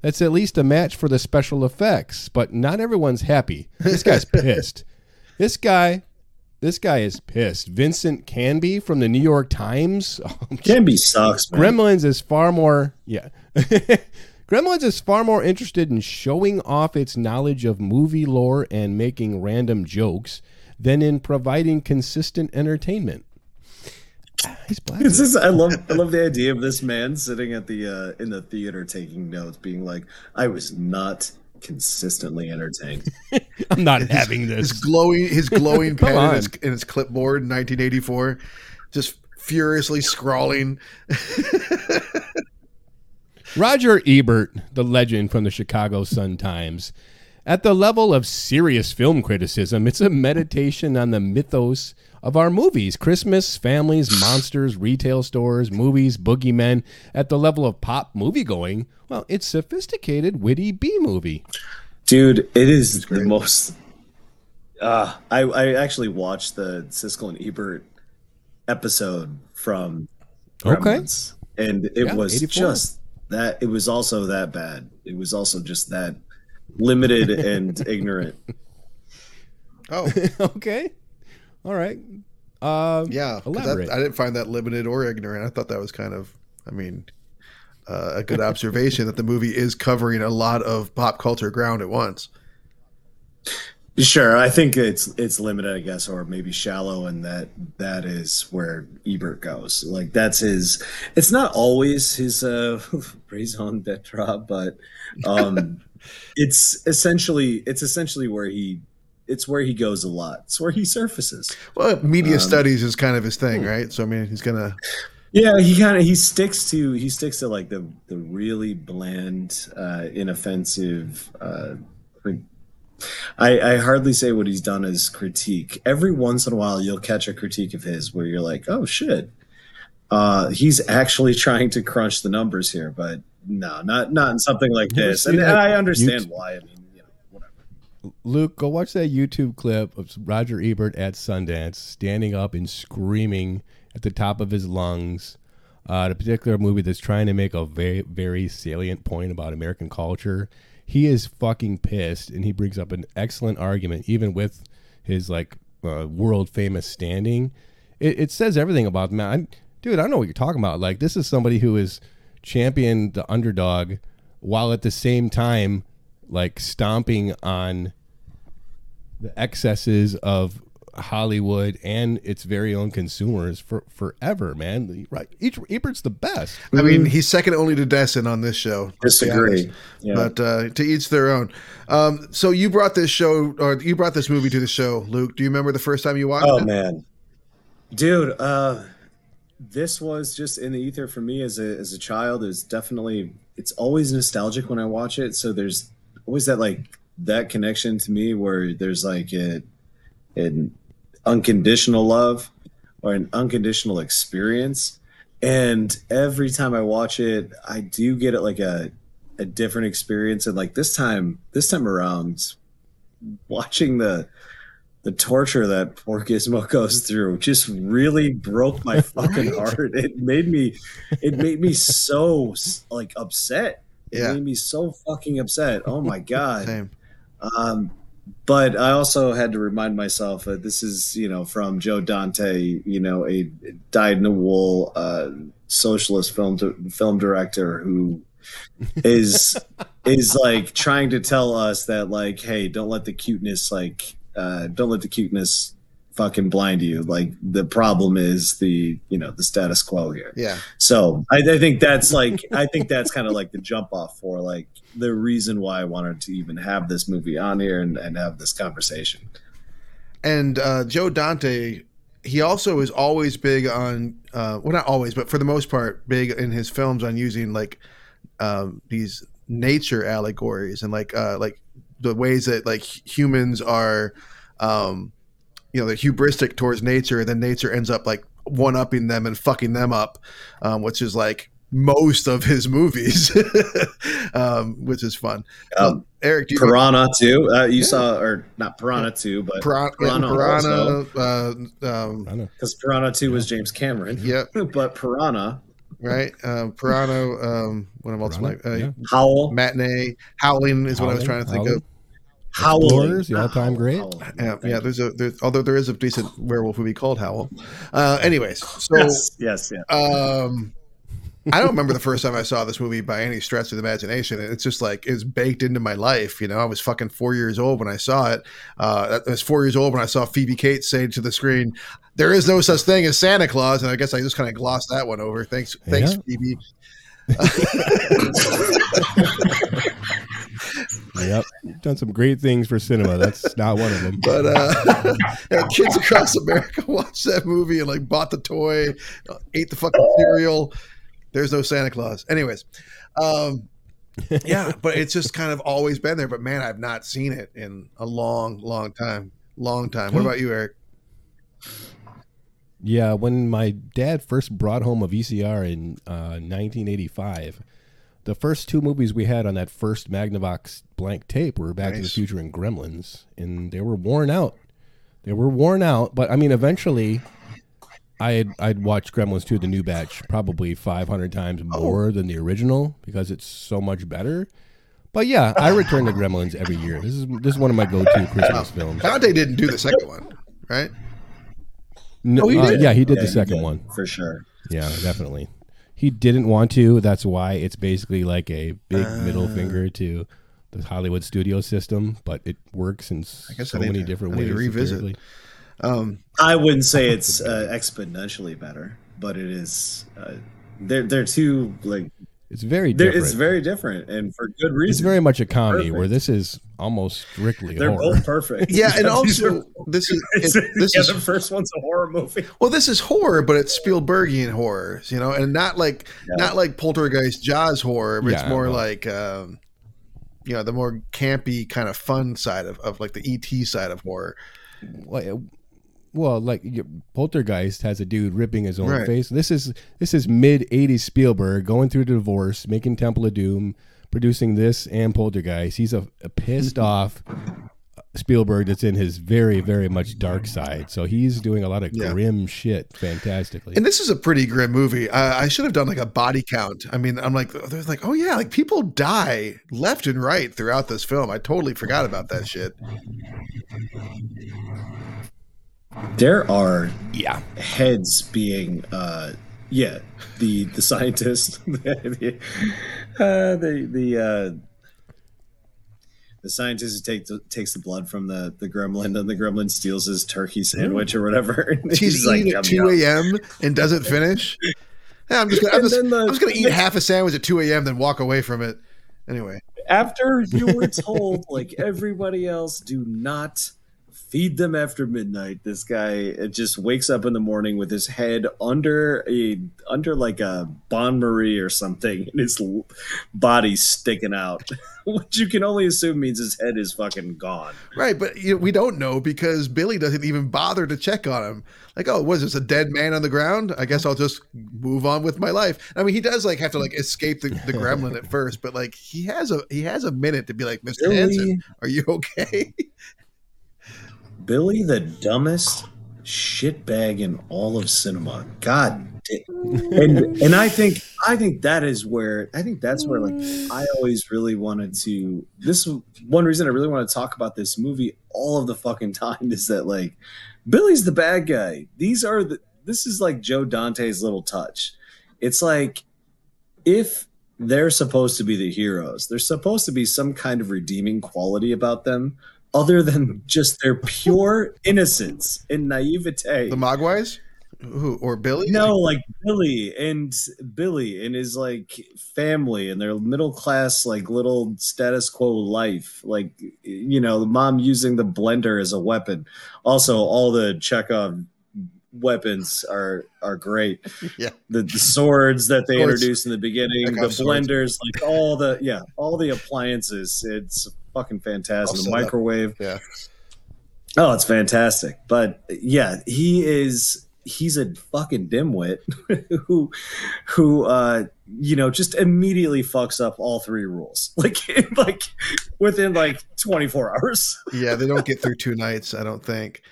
That's at least a match for the special effects, but not everyone's happy. This guy's pissed. This guy, this guy is pissed. Vincent Canby from the New York Times. Canby sucks, man. Gremlins is far more yeah. Gremlins is far more interested in showing off its knowledge of movie lore and making random jokes than in providing consistent entertainment. He's black. It's just, I love I love the idea of this man sitting at the uh, in the theater taking notes, being like, "I was not consistently entertained." I'm not having His this. glowing, his glowing pen in his, in his clipboard in 1984, just furiously scrawling. Roger Ebert, the legend from the Chicago Sun Times. At the level of serious film criticism, it's a meditation on the mythos of our movies Christmas, families, monsters, retail stores, movies, boogeymen. At the level of pop movie going, well, it's sophisticated, witty B movie. Dude, it is the most. Uh, I I actually watched the Siskel and Ebert episode from Okay. Gremlins, and it Yeah, was 84. just that. It was also that bad. It was also just that limited and ignorant. Oh, okay. All right. Uh, yeah. 'cause Elaborate. That, I didn't find that limited or ignorant. I thought that was kind of, I mean, uh, a good observation that the movie is covering a lot of pop culture ground at once. Sure, I think it's it's limited, I guess, or maybe shallow, and that that is where Ebert goes. Like that's his. It's not always his uh, raison d'etre, but um, it's essentially it's essentially where he it's where he goes a lot. It's where he surfaces. Well, media Um, studies is kind of his hmm. thing, right? So I mean, he's gonna. Yeah, he kind of he sticks to he sticks to like the the really bland, uh, inoffensive. Uh, I, I hardly say what he's done as critique. Every once in a while, you'll catch a critique of his where you're like, "Oh shit, uh, he's actually trying to crunch the numbers here." But no, not not in something like this. And, and I understand YouTube- why. I mean, you know, whatever. Luke, go watch that YouTube clip of Roger Ebert at Sundance standing up and screaming at the top of his lungs. Uh, the particular movie that's trying to make a very, very salient point about American culture. He is fucking pissed, and he brings up an excellent argument, even with his like uh, world famous standing. It, it says everything about. Dude, I, dude, I know what you're talking about. Like, this is somebody who is championed the underdog while at the same time like stomping on the excesses of Hollywood and its very own consumers for forever, man. Right? Each Ebert's the best. I mean, he's second only to Destin on this show. Disagree. Yeah. But uh, to each their own. Um, so you brought this show, or you brought this movie to the show, Luke. Do you remember the first time you watched Oh it? Oh man, dude, uh, this was just in the ether for me as a as a child. Is definitely it's always nostalgic when I watch it. So there's always that like that connection to me where there's like a, an unconditional love or an unconditional experience. And every time I watch it, I do get it like a a different experience. And like this time, this time around, watching the the torture that poor Gizmo goes through just really broke my fucking heart. It made me, it made me so like upset. It Yeah. made me so fucking upset. Oh my god. Same. Um, but I also had to remind myself that this is, you know, from Joe Dante, you know, a dyed in the wool uh, socialist film film director who is is like trying to tell us that like, hey, don't let the cuteness like, uh, don't let the cuteness fucking blind you. Like the problem is the you know the status quo here. Yeah. So I, I think that's like I think that's kind of like the jump off for like the reason why I wanted to even have this movie on here and, and have this conversation. And uh, Joe Dante, he also is always big on, uh, well, not always, but for the most part, big in his films on using like um, these nature allegories and like uh, like the ways that like humans are, um, you know, they're hubristic towards nature, and then nature ends up like one upping them and fucking them up, um, which is like most of his movies, um, which is fun. Um, Eric, do you Piranha too. Uh, you saw or not Piranha two, but Piranha, Piranha, Piranha, uh, um, because Piranha two was James Cameron. Yep. but Piranha, right? Um, Piranha. Um, what else? Piranha, My, uh, yeah. Howl, Matinee. Howling is what I was trying to think Howling. of. Howling, Explorers, the all-time great. Howl. Yeah, yeah. There's a there's although there is a decent werewolf movie called Howl. Uh, anyways, so yes, yes, yeah. um, I don't remember the first time I saw this movie by any stretch of the imagination. It's just like it's baked into my life. You know, I was fucking four years old when I saw it. Uh, I was four years old when I saw Phoebe Cates say to the screen, "There is no such thing as Santa Claus," and I guess I just kind of glossed that one over. Thanks, thanks, Yeah. Phoebe. Yep, done some great things for cinema. That's not one of them. But uh, yeah, kids across America watched that movie and like bought the toy, ate the fucking cereal. There's no Santa Claus. Anyways, um, yeah, but it's just kind of always been there. But man, I've not seen it in a long, long time. Long time. What about you, Eric? Yeah, when my dad first brought home a VCR in uh, 1985, the first two movies we had on that first Magnavox blank tape were Back to the Future and Gremlins, and they were worn out. They were worn out, but I mean, eventually, I'd I'd watch Gremlins 2, the new batch, probably 500 times more than the original because it's so much better. But yeah, I return to Gremlins every year. This is this is one of my go-to Christmas films. Dante didn't do the second one, right? No, Oh, he uh, did? yeah, he did Yeah, the second did, one. for sure. Yeah, definitely. He didn't want to. That's why it's basically like a big middle Ah. finger to the Hollywood studio system, but it works in I guess so I need many to- different I need ways. to revisit. Um, I wouldn't say it's uh, exponentially better, but it is. Uh, they're they're two like It's very different. it's very different and for good reason. It's very much a comedy, Perfect. where this is almost strictly They're horror. both perfect. yeah, and also this is it, this yeah, is the first one's a horror movie. Well, this is horror, but it's Spielbergian horror, you know, and not like not like Poltergeist Jaws horror, but it's more like um, you know the more campy kind of fun side of, of like the ET side of horror. well, well, like Poltergeist has a dude ripping his own Right. face. This is this is mid '80s Spielberg going through divorce, making Temple of Doom, producing this and Poltergeist. He's a, a pissed mm-hmm. off Spielberg that's in his very very much dark side. So he's doing a lot of Yeah. grim shit fantastically. And this is a pretty grim movie. I, I should have done like a body count. I mean, I'm like, there's like, oh yeah, like people die left and right throughout this film. I totally forgot about that shit. There are yeah, heads being uh yeah the the scientist the uh, the the uh the scientist who take the, takes the blood from the the gremlin and the gremlin steals his turkey sandwich or whatever and He's, like, eating at 2 a.m. and doesn't finish. Yeah, I'm just gonna, I'm just, the- I'm just gonna eat half a sandwich at 2 a.m. then walk away from it. Anyway, after you were told like everybody else do not feed them after midnight this guy just wakes up in the morning with his head under a under like a bon marie or something and his body sticking out which you can only assume means his head is fucking gone right, but you know, we don't know because Billy doesn't even bother to check on him. Like, oh, was this a dead man on the ground? I guess I'll just move on with my life. I mean, he does like have to like escape the, the gremlin at first, but like he has a he has a minute to be like, Mr. Billy- Hanson, are you okay? billy the dumbest shitbag in all of cinema. God and and i think i think that is where i think that's where like i always really wanted to this one reason i really want to talk about this movie all of the fucking time is that like billy's the bad guy. These are the this is like joe dante's little touch. It's like if they're supposed to be the heroes there's supposed to be some kind of redeeming quality about them other than just their pure innocence and naivete the Mogwais, who or Billy? no, like Billy and Billy and his like family and their middle class like little status quo life. Like you know, the mom using the blender as a weapon. Also, all the Chekhov weapons are are great. Yeah. The, the swords that they Swords. introduced in the beginning, Chekhov the swords. blenders, like all the yeah, all the appliances. It's fucking fantastic. The microwave. Yeah. Oh, it's fantastic. But yeah, he is he's a fucking dimwit who who uh you know just immediately fucks up all three rules. Like like within like 24 hours. Yeah, they don't get through two nights. I don't think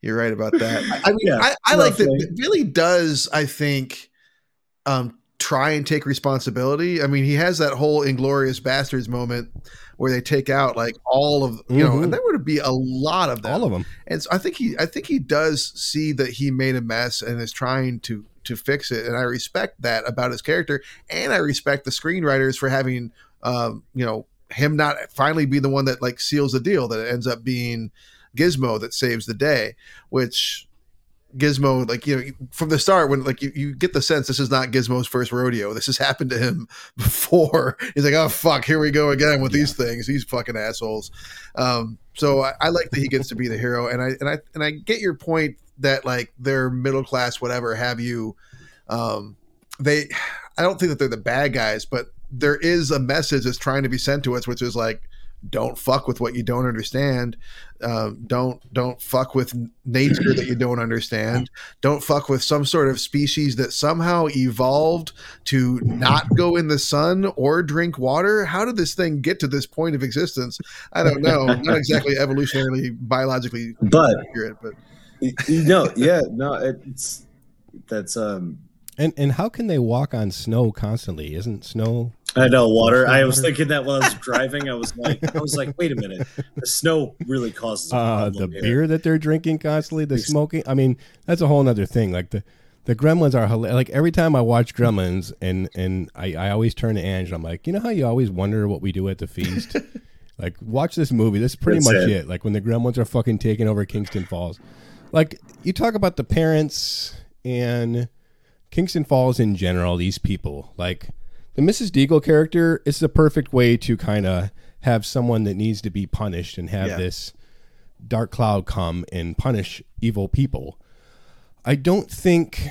you're right about that. I, I mean, Yeah, I, I like that roughly. Billy does. I think um, try and take responsibility. I mean, he has that whole Inglourious Basterds moment where they take out like all of you know, Mhm. and there would be a lot of them. all of them. And so I think he, I think he does see that he made a mess and is trying to to fix it, and I respect that about his character, and I respect the screenwriters for having, um, you know, him not finally be the one that like seals the deal that it ends up being Gizmo that saves the day, which Gizmo, like you know, from the start, when like you, you get the sense this is not Gizmo's first rodeo. This has happened to him before. He's like, oh fuck, here we go again with yeah. these things. These fucking assholes. Um, so I, I, like that he gets to be the hero, and I and I and I get your point that like they're middle class, whatever have you. Um, they, I don't think that they're the bad guys, but there is a message that's trying to be sent to us, which is like don't fuck with what you don't understand. Um, don't don't fuck with nature that you don't understand. Don't fuck with some sort of species that somehow evolved to not go in the sun or drink water. How did this thing get to this point of existence? I don't know. Not exactly evolutionarily biologically but accurate, but you know, yeah, no, it's that's um and and how can they walk on snow constantly? Isn't snow? I know water. I was thinking that while I was driving. I was like, I was like, wait a minute. The snow really causes uh, the here. beer that they're drinking constantly, the smoking. I mean, that's a whole other thing. Like the the Gremlins are like every time I watch Gremlins, and and I, I always turn to Ange. I'm like, you know how you always wonder what we do at the feast. like, watch this movie. This is pretty that's much it. it. Like when the Gremlins are fucking taking over Kingston Falls. Like you talk about the parents and Kingston Falls in general, these people, like the Mrs. Deagle character is the perfect way to kind of have someone that needs to be punished and have yeah. this dark cloud come and punish evil people. I don't think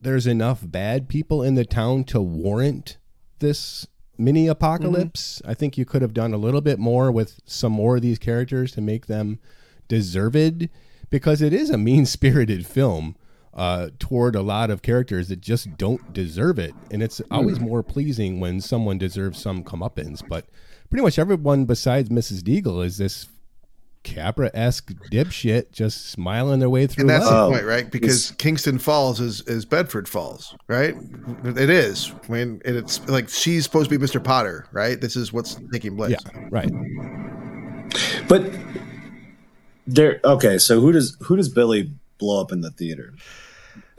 there's enough bad people in the town to warrant this mini apocalypse. Mm-hmm. I think you could have done a little bit more with some more of these characters to make them deserved because it is a mean spirited film uh, toward a lot of characters that just don't deserve it. And it's always hmm. more pleasing when someone deserves some comeuppance. But pretty much everyone besides Mrs. Deagle is this Capra esque dipshit just smiling their way through. And that's life. the point, right? Because it's, Kingston Falls is is Bedford Falls, right? It is. I mean, it's like she's supposed to be Mr. Potter, right? This is what's taking place. Yeah, right. But there. Okay, so who does who does Billy blow up in the theater?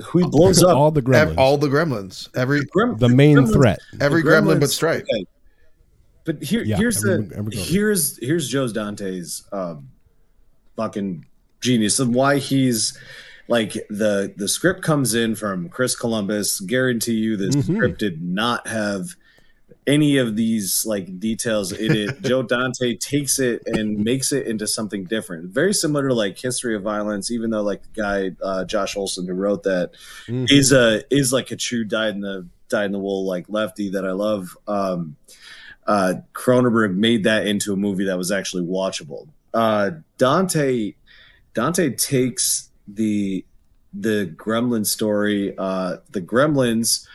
Who blows up all the gremlins? all the gremlins. Every Grem- the main gremlins, threat. Every gremlin but Stripe. Okay. But here, yeah, here's every, the every here's here's Joe Dante's um, fucking genius and why he's like the the script comes in from Chris Columbus. Guarantee you, this mm-hmm. script did not have any of these like details in it. Joe Dante takes it and makes it into something different. Very similar to like History of Violence, even though like the guy uh, Josh Olson who wrote that mm-hmm. is a is like a true dyed in the dyed in the wool like lefty that I love. Um, uh, Cronenberg made that into a movie that was actually watchable. Uh, Dante Dante takes the the Gremlin story. Uh, the Gremlins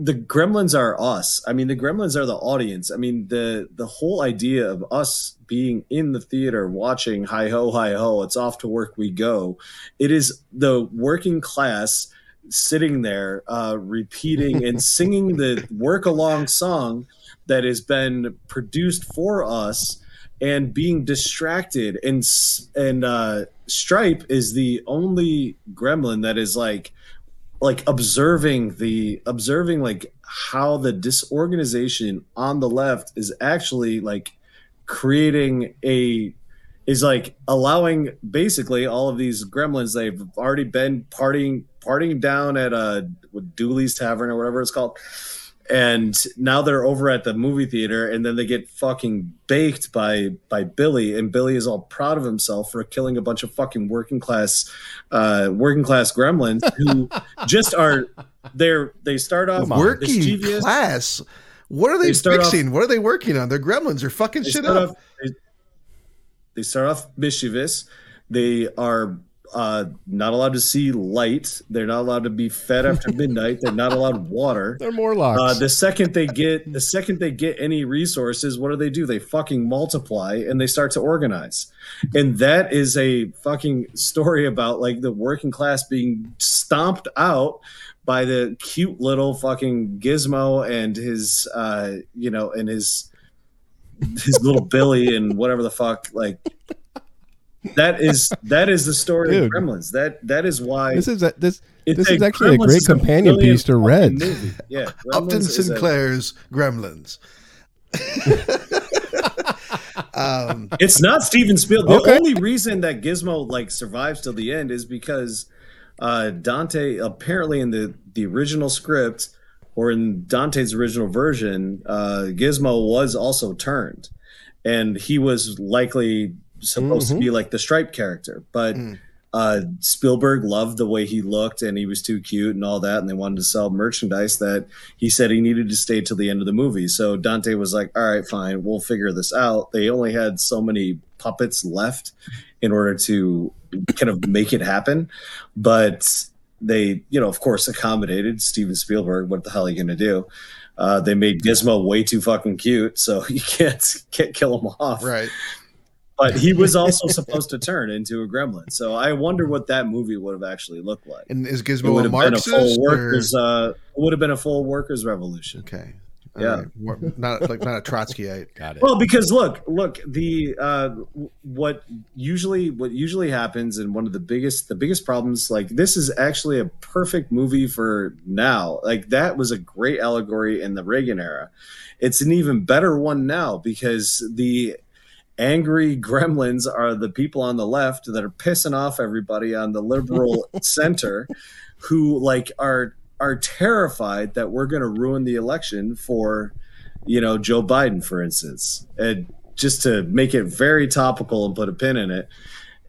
the gremlins are us. I mean the gremlins are the audience. I mean the the whole idea of us being in the theater watching hi ho hi ho it's off to work we go it is the working class sitting there uh, repeating and singing the work along song that has been produced for us and being distracted. And and uh, stripe is the only gremlin that is like like observing the observing like how the disorganization on the left is actually like creating a is like allowing basically all of these gremlins they've already been partying partying down at a uh, Dooley's Tavern or whatever it's called and now they're over at the movie theater and then they get fucking baked by by billy and billy is all proud of himself for killing a bunch of fucking working class uh working class gremlins who just are they're they start off working mischievous. class? What are they, they fixing off, what are they working on? Their gremlins are fucking shit up. off, they, they start off mischievous. They are uh, not allowed to see light. They're not allowed to be fed after midnight. They're not allowed water. They're Morlocks. Uh, the second they get the second they get any resources, what do they do? They fucking multiply and they start to organize. And that is a fucking story about like the working class being stomped out by the cute little fucking Gizmo and his uh, you know, and his his little Billy and whatever the fuck like that is that is the story Dude. of Gremlins. That that is why This is a, this it's this a- is actually a great is a companion piece to fucking Reds. movie. Yeah, Upton Gremlins is a- Sinclair's Gremlins. um, It's not Steven Spielberg. The only reason that Gizmo like survives till the end is because uh, Dante apparently in the the original script or in Dante's original version, uh, Gizmo was also turned, and he was likely supposed to be like the Stripe character, but. Uh, Spielberg loved the way he looked and he was too cute and all that, and they wanted to sell merchandise that he said he needed to stay till the end of the movie. So Dante was like, "All right, fine, we'll figure this out." They only had so many puppets left in order to kind of make it happen, but they, you know, of course, accommodated Steven Spielberg. What the hell are you going to do? Uh, they made Gizmo way too fucking cute, so you can't can't kill him off right. But he was also supposed to turn into a gremlin. So I wonder what that movie would have actually looked like. And is It Gizmo would a have been a Marxist? full or- workers. Uh, would have been a full workers revolution. Okay. Yeah. All right. War- Not like not a Trotskyite. Got it. Well, because look, look, the uh, what usually what usually happens, and one of the biggest the biggest problems, like this is actually a perfect movie for now. Like that was a great allegory in the Reagan era. It's an even better one now because the angry gremlins are the people on the left that are pissing off everybody on the liberal center who like are are terrified that we're going to ruin the election for you know Joe Biden for instance. And just to make it very topical and put a pin in it.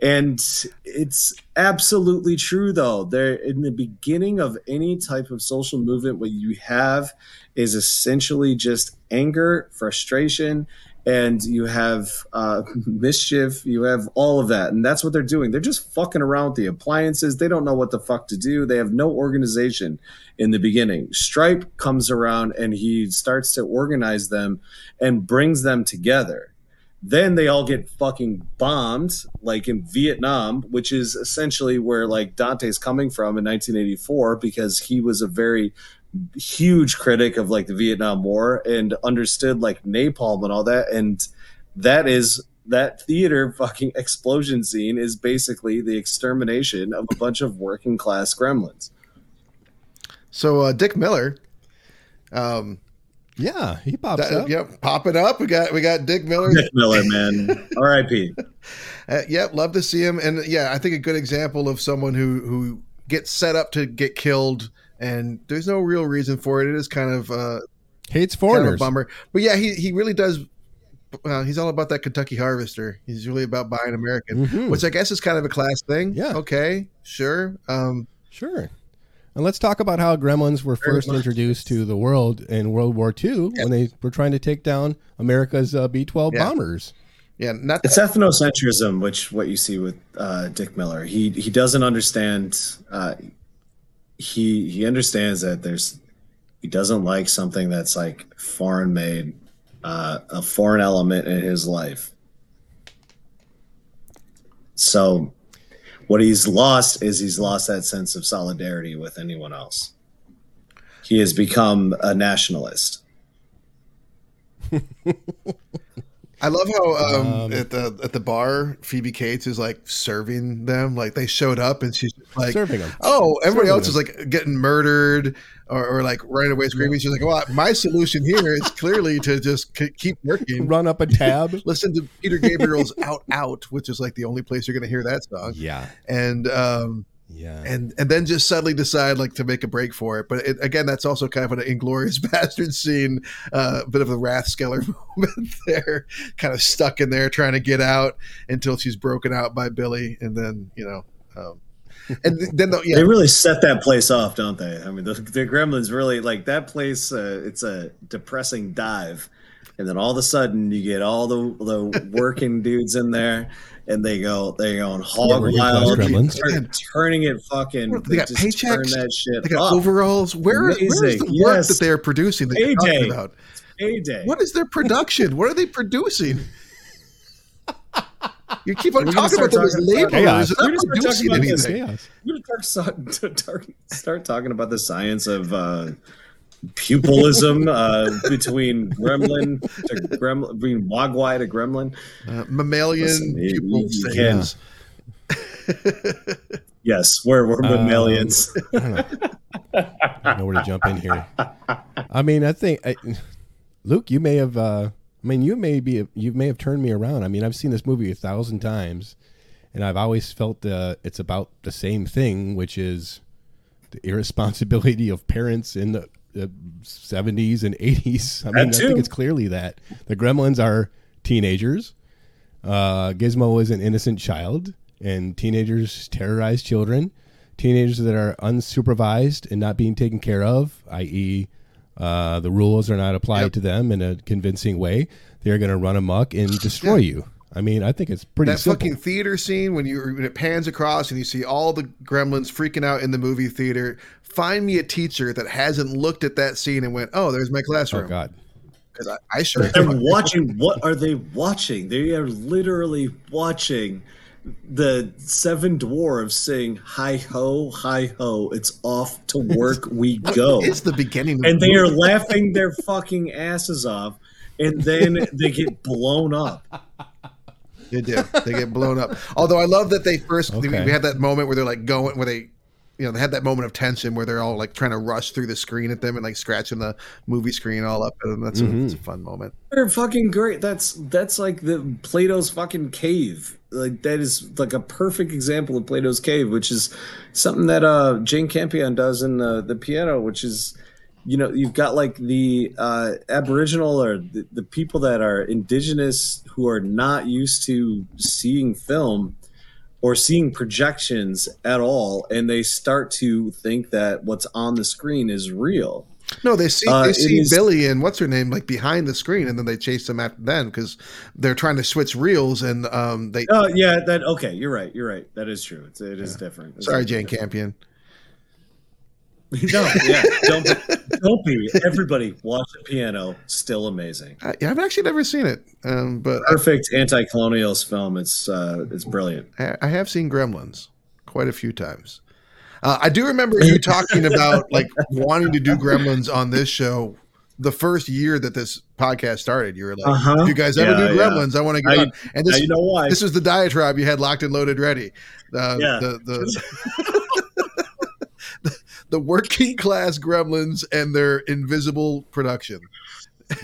And it's absolutely true though. There in the beginning of any type of social movement what you have is essentially just anger frustration and you have uh, mischief, you have all of that, and that's what they're doing. They're just fucking around with the appliances. They don't know what the fuck to do. They have no organization in the beginning. Stripe comes around and he starts to organize them and brings them together. Then they all get fucking bombed, like in Vietnam, which is essentially where like Dante's coming from in 1984, because he was a very huge critic of like the Vietnam War and understood like napalm and all that. And that is that theater fucking explosion scene is basically the extermination of a bunch of working class gremlins. So uh, Dick Miller, um, yeah, he pops that, up. yep, pop it up. We got we got Dick Miller. Dick Miller, man. R.I.P. Uh, yep, love to see him. And yeah, I think a good example of someone who who gets set up to get killed, and there's no real reason for it. It is kind of uh, Hates kind of a bummer. But yeah, he he really does. Uh, he's all about that Kentucky Harvester. He's really about buying American, Mhm. which I guess is kind of a class thing. Yeah. Okay. Sure. Um, Sure. And let's talk about how gremlins were first much. introduced to the world in World War II when they were trying to take down America's uh, B 12 Yeah. bombers. yeah. Not It's ethnocentrism, which what you see with uh, Dick Miller. He he doesn't understand. Uh, he he understands that there's he doesn't like something that's like foreign made, uh, a foreign element in his life. So, what he's lost is he's lost that sense of solidarity with anyone else. He has become a nationalist. I love how um, Um, at the at the bar, Phoebe Cates is like serving them. Like they showed up and she's like, Serving 'em. "Oh, everybody Serving else is like getting murdered or, or like running away screaming." She's like, "Well, my solution here is clearly to just k- keep working." Run up a tab. Listen to Peter Gabriel's "Out Out," which is like the only place you're going to hear that song, yeah. and um, Yeah. and and then just suddenly decide like to make a break for it. But it, again, that's also kind of an inglorious bastard scene, uh, a bit of a Rathskeller moment there, kind of stuck in there trying to get out until she's broken out by Billy, and then you know, um, and then the, They really set that place off, don't they? I mean, the, the Gremlins really like that place. Uh, it's a depressing dive, and then all of a sudden you get all the the working dudes in there, and they go they go going hog wild, gremlins. turn- turning it fucking. They got just turn paychecks, that shit they got up. overalls. Where, where is Amazing, the work yes. that they're producing? That you're talking Payday. about? Payday. What is their production? what are they producing? You keep on talking about them start as laborers. Chaos. They're We're not talking producing about anything. Chaos. I'm gonna start, start, start, start talking about the science of uh, pupilism uh, between gremlin to gremlin, between Mogwai to gremlin. Uh, mammalian Listen, you- pupil. Yes, we're we're Um, mammalians. I don't know. I don't know where to jump in here. I mean, I think I, Luke, you may have. Uh, I mean, you may be. You may have turned me around. I mean, I've seen this movie a thousand times, and I've always felt uh, it's about the same thing, which is the irresponsibility of parents in the. The 70s and 80s. I mean, I think it's clearly that the Gremlins are teenagers. Uh, Gizmo is an innocent child, and teenagers terrorize children. Teenagers that are unsupervised and not being taken care of, i.e., uh, the rules are not applied Yep. to them in a convincing way. They're going to run amok and destroy you. I mean, I think it's pretty that simple. fucking theater scene when you when it pans across and you see all the gremlins freaking out in the movie theater. Find me a teacher that hasn't looked at that scene and went, "Oh, there's my oh classroom." God, Because I, I sure They're watching. What are they watching? They are literally watching the seven dwarves sing "Hi ho, hi ho." It's off to work we go, it's the beginning, of and the they are laughing their fucking asses off, and then they get blown up. They do. They get blown up. Although I love that they first we- Okay. we had that moment where they're like going where they you know, they had that moment of tension where they're all like trying to rush through the screen at them and like scratching the movie screen all up, and that's a, it's a fun moment. They're fucking great. That's that's like the Plato's fucking cave. Like that is like a perfect example of Plato's cave, which is something that uh Jane Campion does in the the piano, which is you know you've got like the uh aboriginal or the, the people that are indigenous who are not used to seeing film or seeing projections at all and they start to think that what's on the screen is real No, they see Uh, they see is- Billy and what's her name like behind the screen, and then they chase them after then because they're trying to switch reels, and um they. Oh yeah, that okay. You're right. You're right. That is true. It's, it is different. It's Sorry, different. Jane Campion. No, yeah, don't be, don't be. Everybody watch the piano. Still amazing. I, yeah, I've actually never seen it, um, but Perfect anti-colonialist film. It's uh, it's brilliant. I, I have seen Gremlins quite a few times. Uh, I do remember you talking about like wanting to do Gremlins on this show the first year that this podcast started. You were like, Uh-huh. "If you guys ever Yeah, do yeah. Gremlins, I want to get I- on." And this you know why. this was the diatribe you had locked and loaded ready. Uh, Yeah. the, the, the, the working class Gremlins and their invisible production.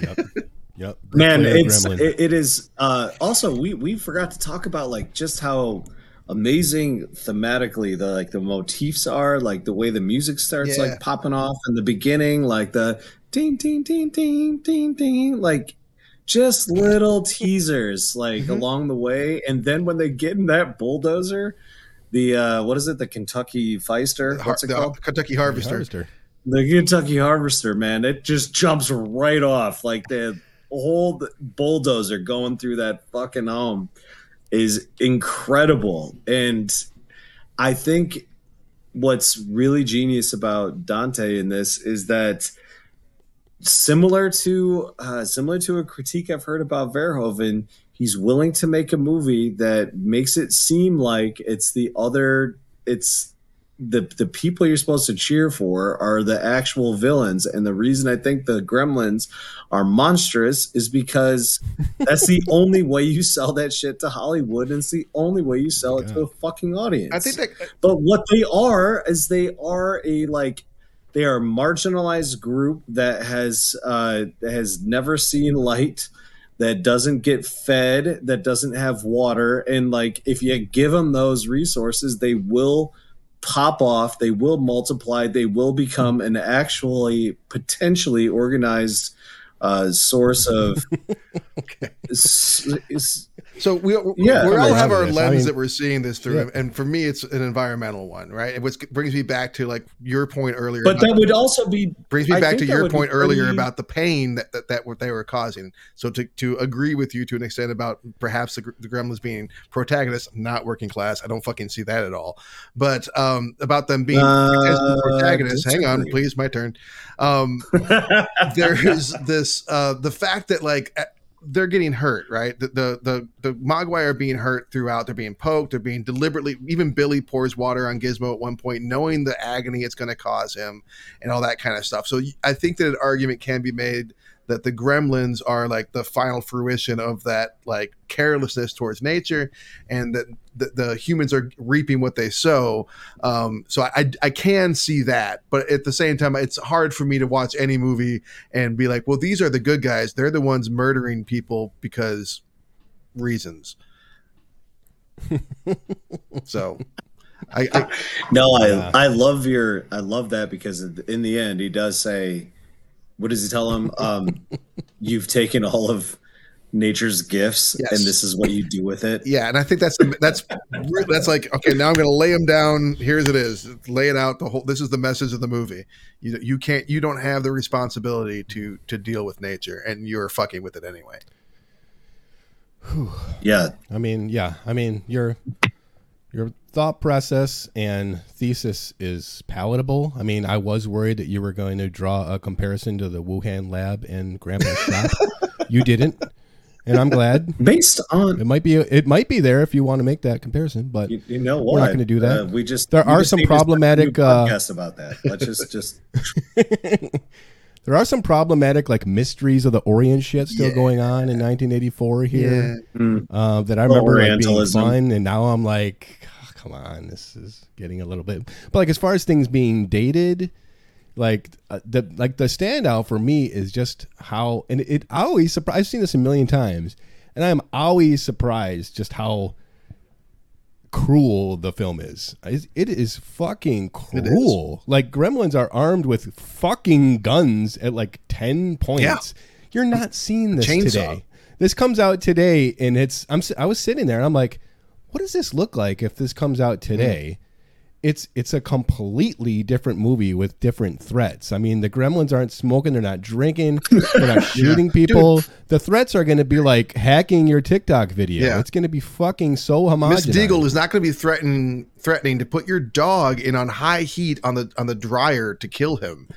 yep, yep. Man, it's it, it is. Uh, also, we we forgot to talk about like just how amazing thematically the like the motifs are like the way the music starts Yeah. like popping off in the beginning like the ding ding ding ding ding ding like just little teasers like Mm-hmm. along the way and then when they get in that bulldozer the uh what is it? The kentucky feister? What's it the called? Kentucky Harvester. Harvester. the kentucky harvester man. It just jumps right off. Like the whole bulldozer going through that fucking home is incredible. And i think what's really genius about dante in this is that similar to uh, similar to a critique I've heard about Verhoeven, he's willing to make a movie that makes it seem like it's the other it's the the people you're supposed to cheer for are the actual villains. And the reason I think the gremlins are monstrous is because that's the only way you sell that shit to Hollywood and it's the only way you sell it to a fucking audience. I think that But what they are is they are a like they are a marginalized group that has uh, has never seen light, that doesn't get fed, that doesn't have water, and like if you give them those resources, they will pop off, they will multiply, they will become an actually potentially organized uh, source of. s- s- So we, we, Yeah. we all have our Coming out I mean- that we're seeing this through, Yeah. and for me, it's an environmental one, right? It which brings me back to like your point earlier. but that would also be brings me I back to your point earlier pretty- about the pain that, that that what they were causing. So to to agree with you to an extent about perhaps the, the Gremlins being protagonists, not working class, I don't fucking see that at all. But um, about them being Uh, protagonists, hang on, please, my turn. Um, there's this uh the fact that like they're getting hurt, right? The, the the the Mogwai are being hurt throughout. They're being poked. They're being deliberately. Even Billy pours water on Gizmo at one point, knowing the agony it's going to cause him, and all that kind of stuff. So I think that an argument can be made that the gremlins are like the final fruition of that like carelessness towards nature and that the, the humans are reaping what they sow. Um, so I, I can see that but at the same time it's hard for me to watch any movie and be like well these are the good guys. They're the ones murdering people because reasons. So I, I No, I Yeah. I love your I love that because in the end he does say, what does he tell him? Um, you've taken all of nature's gifts Yes. and this is what you do with it. yeah and i think that's that's that's like okay now i'm gonna lay them down here's it is lay it out the whole this is the message of the movie you you can't you don't have the responsibility to to deal with nature and you're fucking with it anyway Yeah, I mean, yeah. I mean, your your thought process and thesis is palatable. I mean, I was worried that you were going to draw a comparison to the Wuhan lab and Grandpa's shop. You didn't, and I'm glad. based on It might be it might be there if you want to make that comparison, but you, you know what We're not gonna do that. Uh, we just There are just some need to start a new problematic, uh, podcast about that. Let's just just there are some problematic like mysteries of the Orient shit still Yeah. going on in 1984 here. Mm. uh, that I remember like, being fun, and now I'm like, "Oh, come on, this is getting a little bit. But like as far as things being dated, like uh, the like the standout for me is just how, and it, I always surprised. I've seen this a million times, and I'm always surprised just how cruel the film is. It it is fucking cruel. Like Gremlins are armed with fucking guns at like ten points. Yeah. You're not seeing this Chainsaw. today. This comes out today, and it's I'm I was sitting there, and I'm like, what does this look like if this comes out hmm. today? It's it's a completely different movie with different threats. I mean, the Gremlins aren't smoking, they're not drinking, they're not shooting people. The threats are going to be like hacking your TikTok video. Yeah. It's going to be fucking so Miss homogenous. Deagle is not going to be threatening threatening to put your dog in on high heat on the on the dryer to kill him.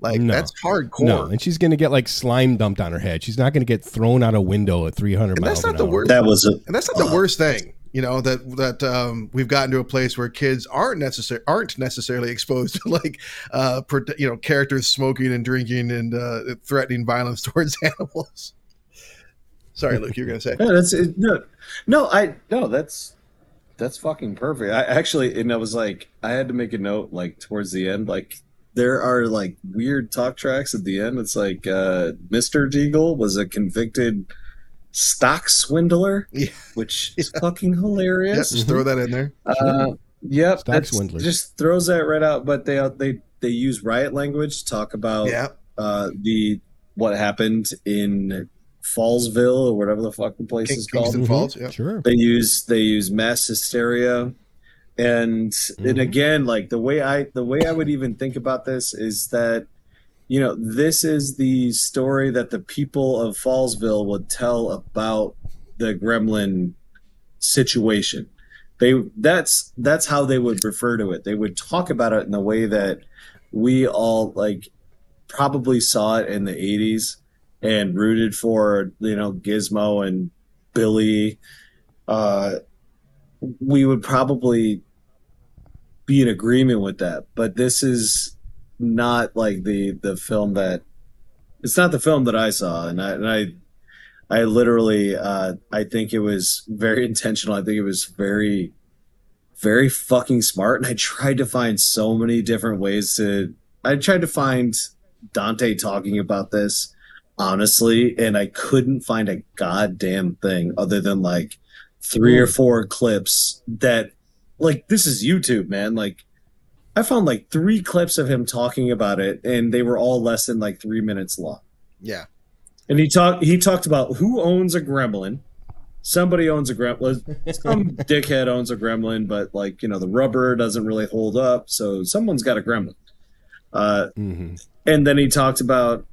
Like No. that's hardcore. No, and she's going to get like slime dumped on her head. She's not going to get thrown out a window at 300 And miles that's not an the hour. worst. that was a And that's not the uh-huh. worst thing. You know that that um, we've gotten to a place where kids aren't necessary aren't necessarily exposed to like uh, you know characters smoking and drinking and uh, threatening violence towards animals. Sorry, Luke, you're gonna say. Yeah, that's it, no, no. I no. That's that's fucking perfect. I actually, and I was like, I had to make a note like towards the end, like there are like weird talk tracks at the end. It's like uh Mr. Deagle was a convicted stock swindler, Yeah. which is fucking hilarious. Yes, just throw that in there. Uh, yep, Stock that's- swindler. just throws that right out. But they they they use riot language to talk about Yeah, uh, the what happened in Fallsville or whatever the fucking place King- is called. Kingston Mhm, Falls. Yeah. Sure. They use they use mass hysteria, and and Mhm. again, like the way I the way I would even think about this is that you know this is the story that the people of Fallsville would tell about the Gremlin situation. They that's that's how they would refer to it. They would talk about it in the way that we all like probably saw it in the 80s and rooted for you know Gizmo and Billy uh we would probably be in agreement with that but this is not like the the film that it's not the film that I saw and I and I I literally uh I think it was very intentional. I think it was very very fucking smart and I tried to find so many different ways to I tried to find Dante talking about this honestly and I couldn't find a goddamn thing other than like three or four clips that like this is YouTube man like I found like three clips of him talking about it and they were all less than like 3 minutes long. Yeah. and he talked he talked about who owns a gremlin. Somebody owns a gremlin some dickhead owns a gremlin but like you know the rubber doesn't really hold up so someone's got a gremlin. Uh hmm and then he talked about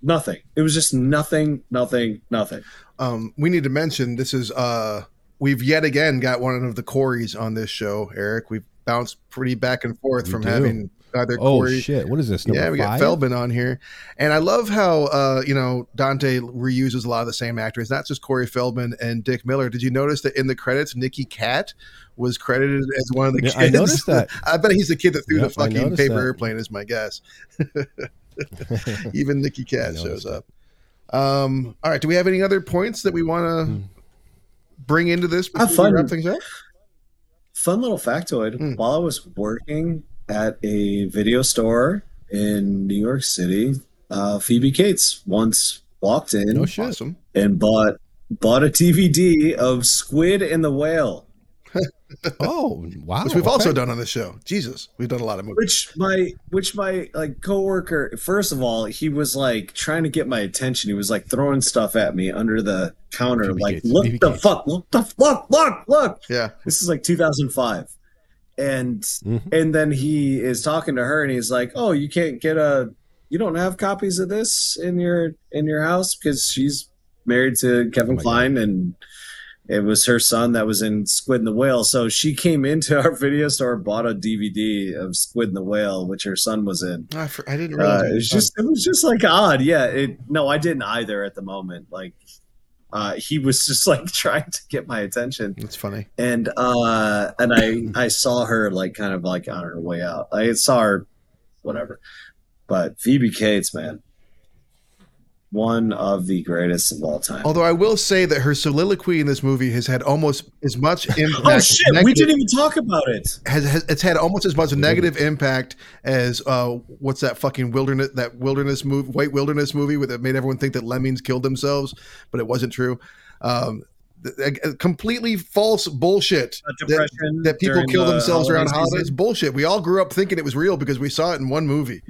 nothing. It was just nothing nothing nothing. Um, we need to mention this is uh, we've yet again got one of the Corys on this show, Eric. We've bounced pretty back and forth We from do. having either Oh Corey. shit! What is this? Yeah, we five? got Feldman on here, and I love how uh, you know Dante reuses a lot of the same actors, not just Corey Feldman and Dick Miller. Did you notice that in the credits, Nicky Katt was credited as one of the Yeah, kids? I noticed that. I bet he's the kid that threw Yep, the fucking paper that. airplane. Is my guess. Even Nicky I Katt shows up. Um, all right. Do we have any other points that we want to Hmm. bring into this Have fun. wrap things up? Fun little factoid. Hmm. While I was working at a video store in New York City, uh, Phoebe Cates once walked in No. Awesome. and bought bought a DVD of Squid and the Whale. Oh wow! Which we've also done on the show. Jesus, we've done a lot of movies. Which my which my like coworker first of all, he was like trying to get my attention. He was like throwing stuff at me under the counter, Phoebe like Cates, look Phoebe the Cates. fuck, look the look, look, look. Yeah. This is like 2005. And Mhm. and then he is talking to her and he's like, "Oh, you can't get a you don't have copies of this in your in your house because she's married to Kevin Oh my Kline and it was her son that was in Squid and the Whale. So she came into our video store, bought a DVD of Squid and the Whale, which her son was in. I, for- I didn't Uh, realize. it was just it was just like odd. Yeah. It no, I didn't either at the moment. Like uh, he was just like trying to get my attention That's funny. and uh and i i saw her like kind of like on her way out i saw her whatever but phoebe cates man one of the greatest of all time Although I will say that her soliloquy in this movie has had almost as much impact. oh shit we negative- didn't even talk about it Has, has it's had almost as much negative impact as uh, what's that fucking wilderness that wilderness movie white wilderness movie where that made everyone think that lemmings killed themselves, but it wasn't true. Um, th- completely false bullshit Uh, that, depression that people kill the themselves around holiday holidays. season. Bullshit. We all grew up thinking it was real because we saw it in one movie.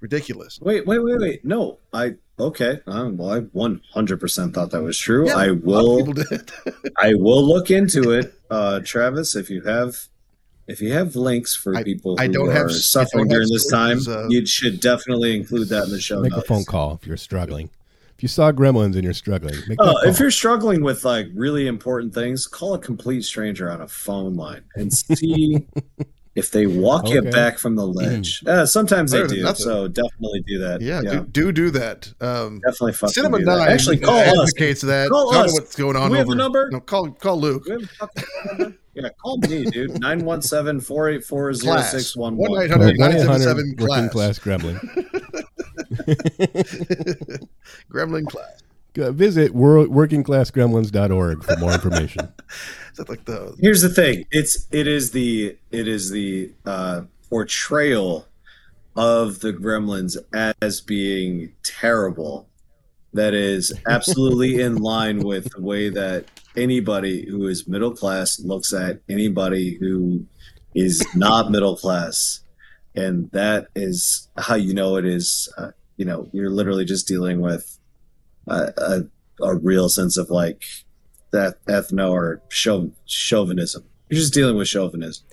Ridiculous. wait wait wait wait no i okay um, well i 100% thought that was true Yeah, i A lot of will i will look into it uh travis if you have if you have links for I- people I who don't are have- I suffering don't have during this time, uh, you should definitely include that in the show Make a phone call if you're struggling. If you saw Gremlins and you're struggling, make that Oh, call. if you're struggling with like really important things, call a complete stranger on a phone line and see if they walk you back from the ledge. Uh, sometimes they Better than do, nothing. so definitely do that. yeah, yeah, Do, do do that. Um, definitely fucking Cinema do that. Nine Actually, call us. advocates that. Call Tell us. what's going on we have over. a number? No, call call Luke. Do we have a fucking phone number? Yeah, call me, dude. 917-484-0611. Class. Call 1-800-977 1-800 working class. class gremlin. Gremlin class. Visit wor- workingclassgremlins.org for more information. That like the Here's the thing. It's it is the it is the uh, portrayal of the Gremlins as being terrible that is absolutely in line with the way that anybody who is middle class looks at anybody who is not middle class, and that is how you know it is. Uh, you know, you're literally just dealing with a, a, a real sense of like that ethno or chau- chauvinism. You're just dealing with chauvinism,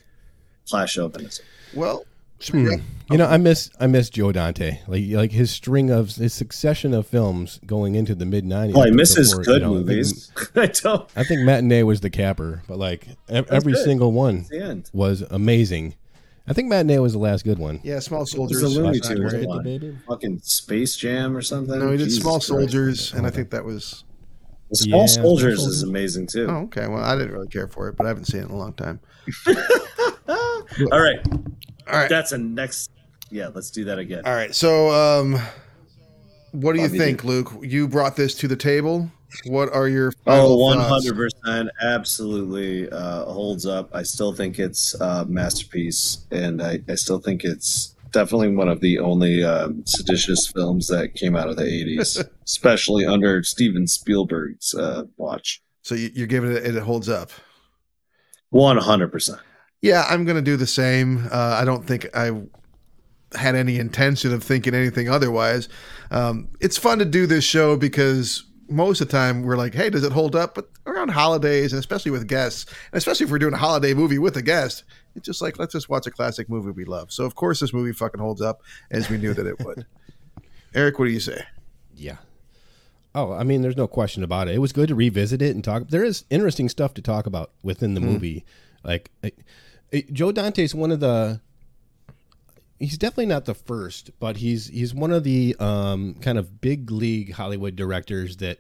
class chauvinism. well? Hmm. wrap- You know, I miss I miss Joe Dante. Like like his string of his succession of films going into the mid nineties. Well, I miss his good movies. I don't. I think Matinee was the capper, but like every good. single one was amazing. I think Matinee was the last good one. Yeah, Small It Soldiers. was a Looney Tunes one. Fucking Space Jam or something. No, he did Jesus Small Christ. Soldiers, and I think that was. Small Yeah, Soldiers Small is amazing too. Oh, okay. Well, I didn't really care for it, but I haven't seen it in a long time. All right, All right. that's a next. Yeah, let's do that again. All right. So, um, what do you you, think, Luke? You brought this to the table. What are your Oh, final 100% absolutely uh, holds up. I still think it's a masterpiece, and I, I still think it's definitely one of the only um, seditious films that came out of the 80s, especially under Steven Spielberg's uh, watch. So you, you're giving it, it holds up. 100%. Yeah, I'm going to do the same. Uh, I don't think I had any intention of thinking anything otherwise. Um, it's fun to do this show because most of the time we're like, hey, does it hold up? But around holidays, and especially with guests, and especially if we're doing a holiday movie with a guest, it's just like, let's just watch a classic movie we love. So, of course, this movie fucking holds up as we knew that it would. Eric, what do you say? Yeah. Oh, I mean, there's no question about it. It was good to revisit it and talk. There is interesting stuff to talk about within the movie. Like, it, it- Joe Dante's one of the. he's definitely not the first, but he's he's one of the um, kind of big league Hollywood directors that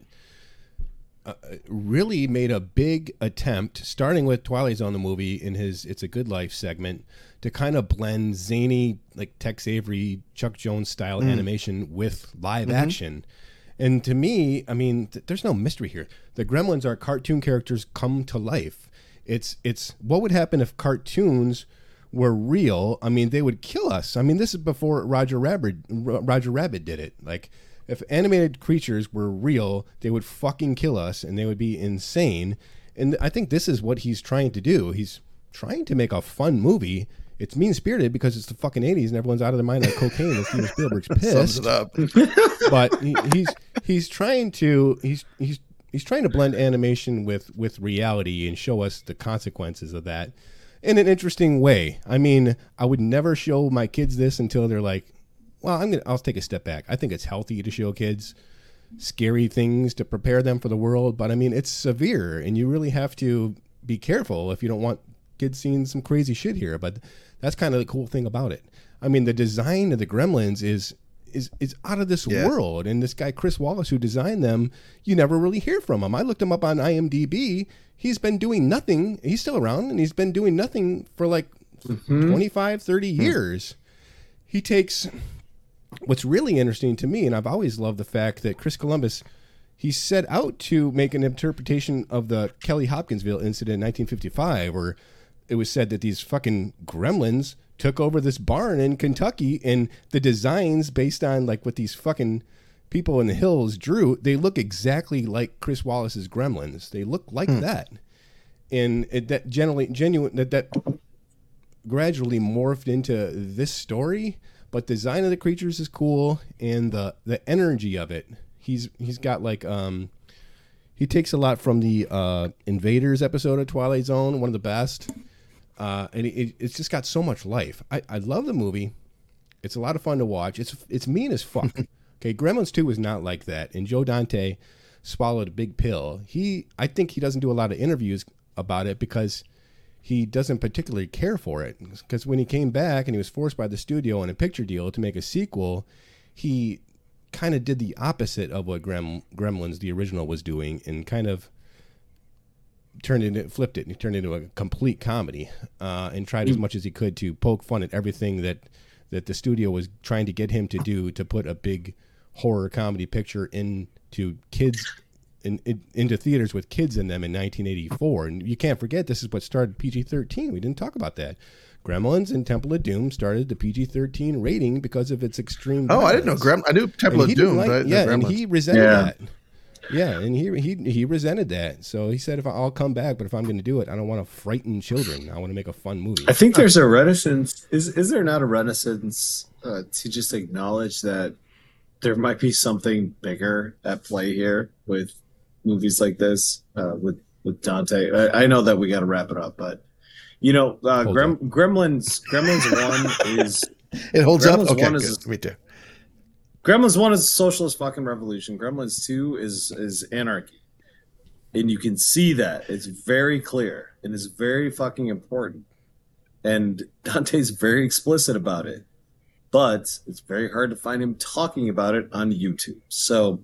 uh, really made a big attempt, starting with Twilight Zone the movie in his "It's a Good Life" segment, to kind of blend zany like Tex Avery, Chuck Jones style animation with live action. And to me, I mean, th- there's no mystery here. The Gremlins are cartoon characters come to life. It's it's what would happen if cartoons were real? I mean, they would kill us. I mean, this is before Roger Rabbit R- Roger Rabbit did it. Like if animated creatures were real, they would fucking kill us and they would be insane. And I think this is what he's trying to do. He's trying to make a fun movie. It's mean spirited because it's the fucking 80s and everyone's out of their mind on cocaine and Steven Spielberg's pissed. Sums it up. but he, he's he's trying to he's he's he's trying to blend animation with with reality and show us the consequences of that in an interesting way. I mean, I would never show my kids this until they're like, well, I'm gonna I'll take a step back. I think it's healthy to show kids scary things to prepare them for the world, but I mean, it's severe and you really have to be careful if you don't want kids seeing some crazy shit here, but that's kind of the cool thing about it. I mean, the design of the Gremlins is is is out of this Yeah. world, and this guy Chris Walas who designed them, you never really hear from him. I looked him up on IMDb. He's been doing nothing. He's still around, and he's been doing nothing for like mm-hmm. 25, 30 hmm. years. He takes what's really interesting to me, and I've always loved the fact that Chris Columbus he set out to make an interpretation of the Kelly Hopkinsville incident in 1955, where it was said that these fucking gremlins took over this barn in Kentucky, and the designs based on like what these fucking people in the hills drew, they look exactly like Chris Walas's gremlins. They look like hmm. that, and it, that generally genuine that that gradually morphed into this story but design of the creatures is cool and the the energy of it he's he's got like um he takes a lot from the uh invaders episode of twilight zone one of the best uh and it, it's just got so much life. I i love the movie. It's a lot of fun to watch. It's it's mean as fuck. Okay gremlins 2 was not like that and joe dante swallowed a big pill. He i think he doesn't do a lot of interviews about it because he doesn't particularly care for it. Because when he came back and he was forced by the studio in a picture deal to make a sequel, he kind of did the opposite of what Grem- Gremlins, the original, was doing, and kind of turned it, flipped it, and he turned it into a complete comedy, uh, and tried as much as he could to poke fun at everything that that the studio was trying to get him to do to put a big horror comedy picture into kids in, in, into theaters with kids in them in 1984. And you can't forget this is what started PG-13. We didn't talk about that. Gremlins and Temple of Doom started the PG-13 rating because of its extreme. Oh, I didn't know violence. Grem. I knew Temple And of Doom, like- but I didn't know yeah, and he resented Yeah. that. Yeah, and he he he resented that. So he said, "If I, I'll come back, but if I'm going to do it, I don't want to frighten children. I want to make a fun movie." I think there's a reticence. Is is there not a reticence uh, to just acknowledge that there might be something bigger at play here with movies like this uh, with with Dante? I, I know that we got to wrap it up, but you know, uh, Grem. Gremlins Gremlins one is it holds up. Okay, one is- me too. Gremlins one is socialist fucking revolution. Gremlins two is is anarchy, and you can see that it's very clear and it's very fucking important. And Dante's very explicit about it, but it's very hard to find him talking about it on YouTube. So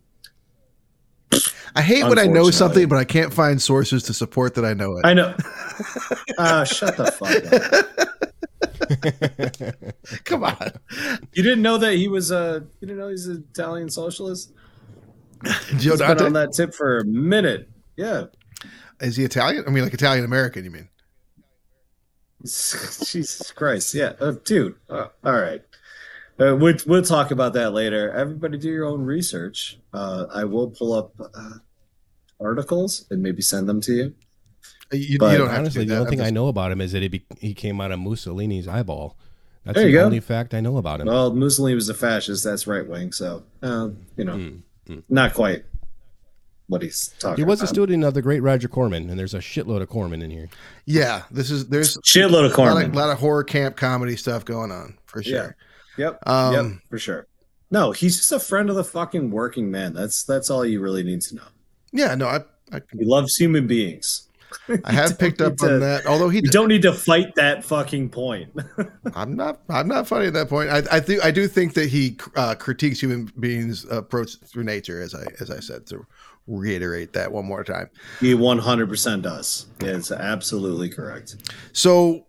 I hate when I know something, but I can't find sources to support that I know it. I know. Ah, shut the fuck up. Come on, You didn't know that he was a. You didn't know he's an Italian socialist. Joe He's been on that tip for a minute. Yeah. Is he Italian? I mean, like Italian American. You mean? Jesus Christ. Yeah. Uh, dude. Uh, all right. Uh, we'll, we'll talk about that later. Everybody do your own research. Uh, I will pull up uh, articles and maybe send them to you. You, But you don't Honestly, do the only thing I'm I just- know about him is that he be, he came out of Mussolini's eyeball. That's There the you go. only fact I know about him. Well, Mussolini was a fascist. That's right wing. So, uh, you know, Mm, mm. not quite what he's talking He was a student of the great Roger Corman, and there's a shitload of Corman in here. yeah, this is there's Shitload of a lot Corman. of, lot of horror camp comedy stuff going on for sure. Yep. Um, yep. For sure. No, he's just a friend of the fucking working man. That's that's all you really need to know. Yeah, no, I, I He loves human beings. I have picked up need on to- that. Although he, You don't need to fight that fucking point. I'm not. I'm not funny at that point. I, I think I do think that he uh, critiques human beings' approach through nature, as I as I said. To reiterate that one more time. he 100% does. Yeah, it's absolutely correct. So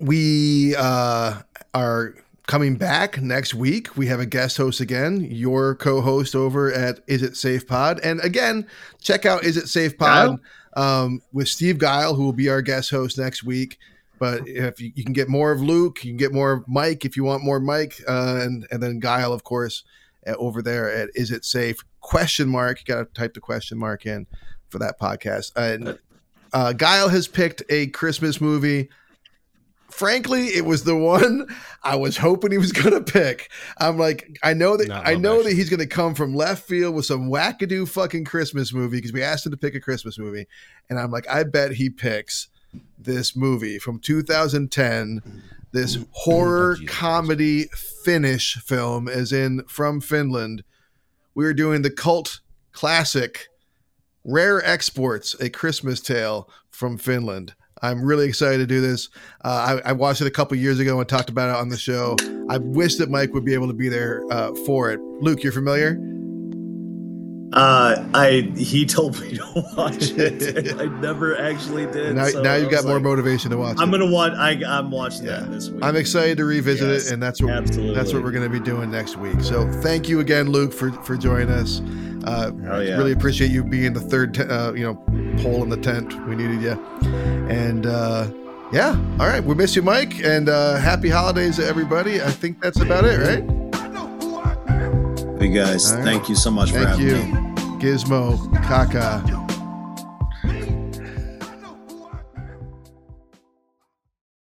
we uh, are coming back next week. We have a guest host again, your co-host over at Is It Safe Pod. And again, check out Is It Safe Pod um, with Steve Guile, who will be our guest host next week. But if you, you can get more of Luke, you can get more of Mike if you want more Mike, uh, and and then Guile, of course, uh, over there at Is It Safe? Question mark. You got to type the question mark in for that podcast. And uh, Guile has picked a Christmas movie. Frankly, it was the one I was hoping he was going to pick. I'm like, I know that Not I know that he's going to come from left field with some wackadoo fucking Christmas movie because we asked him to pick a Christmas movie, and I'm like, I bet he picks this movie from 2010, this horror Oh, comedy Finnish film, as in from Finland. We are doing the cult classic Rare Exports, a Christmas Tale from Finland. I'm really excited to do this. Uh, I, I watched it a couple years ago and talked about it on the show. I wish that Mike would be able to be there uh, for it. Luke, you're familiar? Uh, I he told me to watch it. and I never actually did. now, so now you've got more like, motivation to watch I'm it. gonna watch. I, I'm watching Yeah. that this week. I'm excited to revisit Yes, it, and that's what absolutely. that's what we're going to be doing next week. So thank you again, Luke, for for joining us. Uh, Hell yeah. Really appreciate you being the third, te- uh, you know, pole in the tent. We needed you, and uh, yeah, all right. We miss you, Mike, and uh, happy holidays to everybody. I think that's about it, right? Hey guys, right. thank you so much for Thank having you, me. Gizmo, Kaka.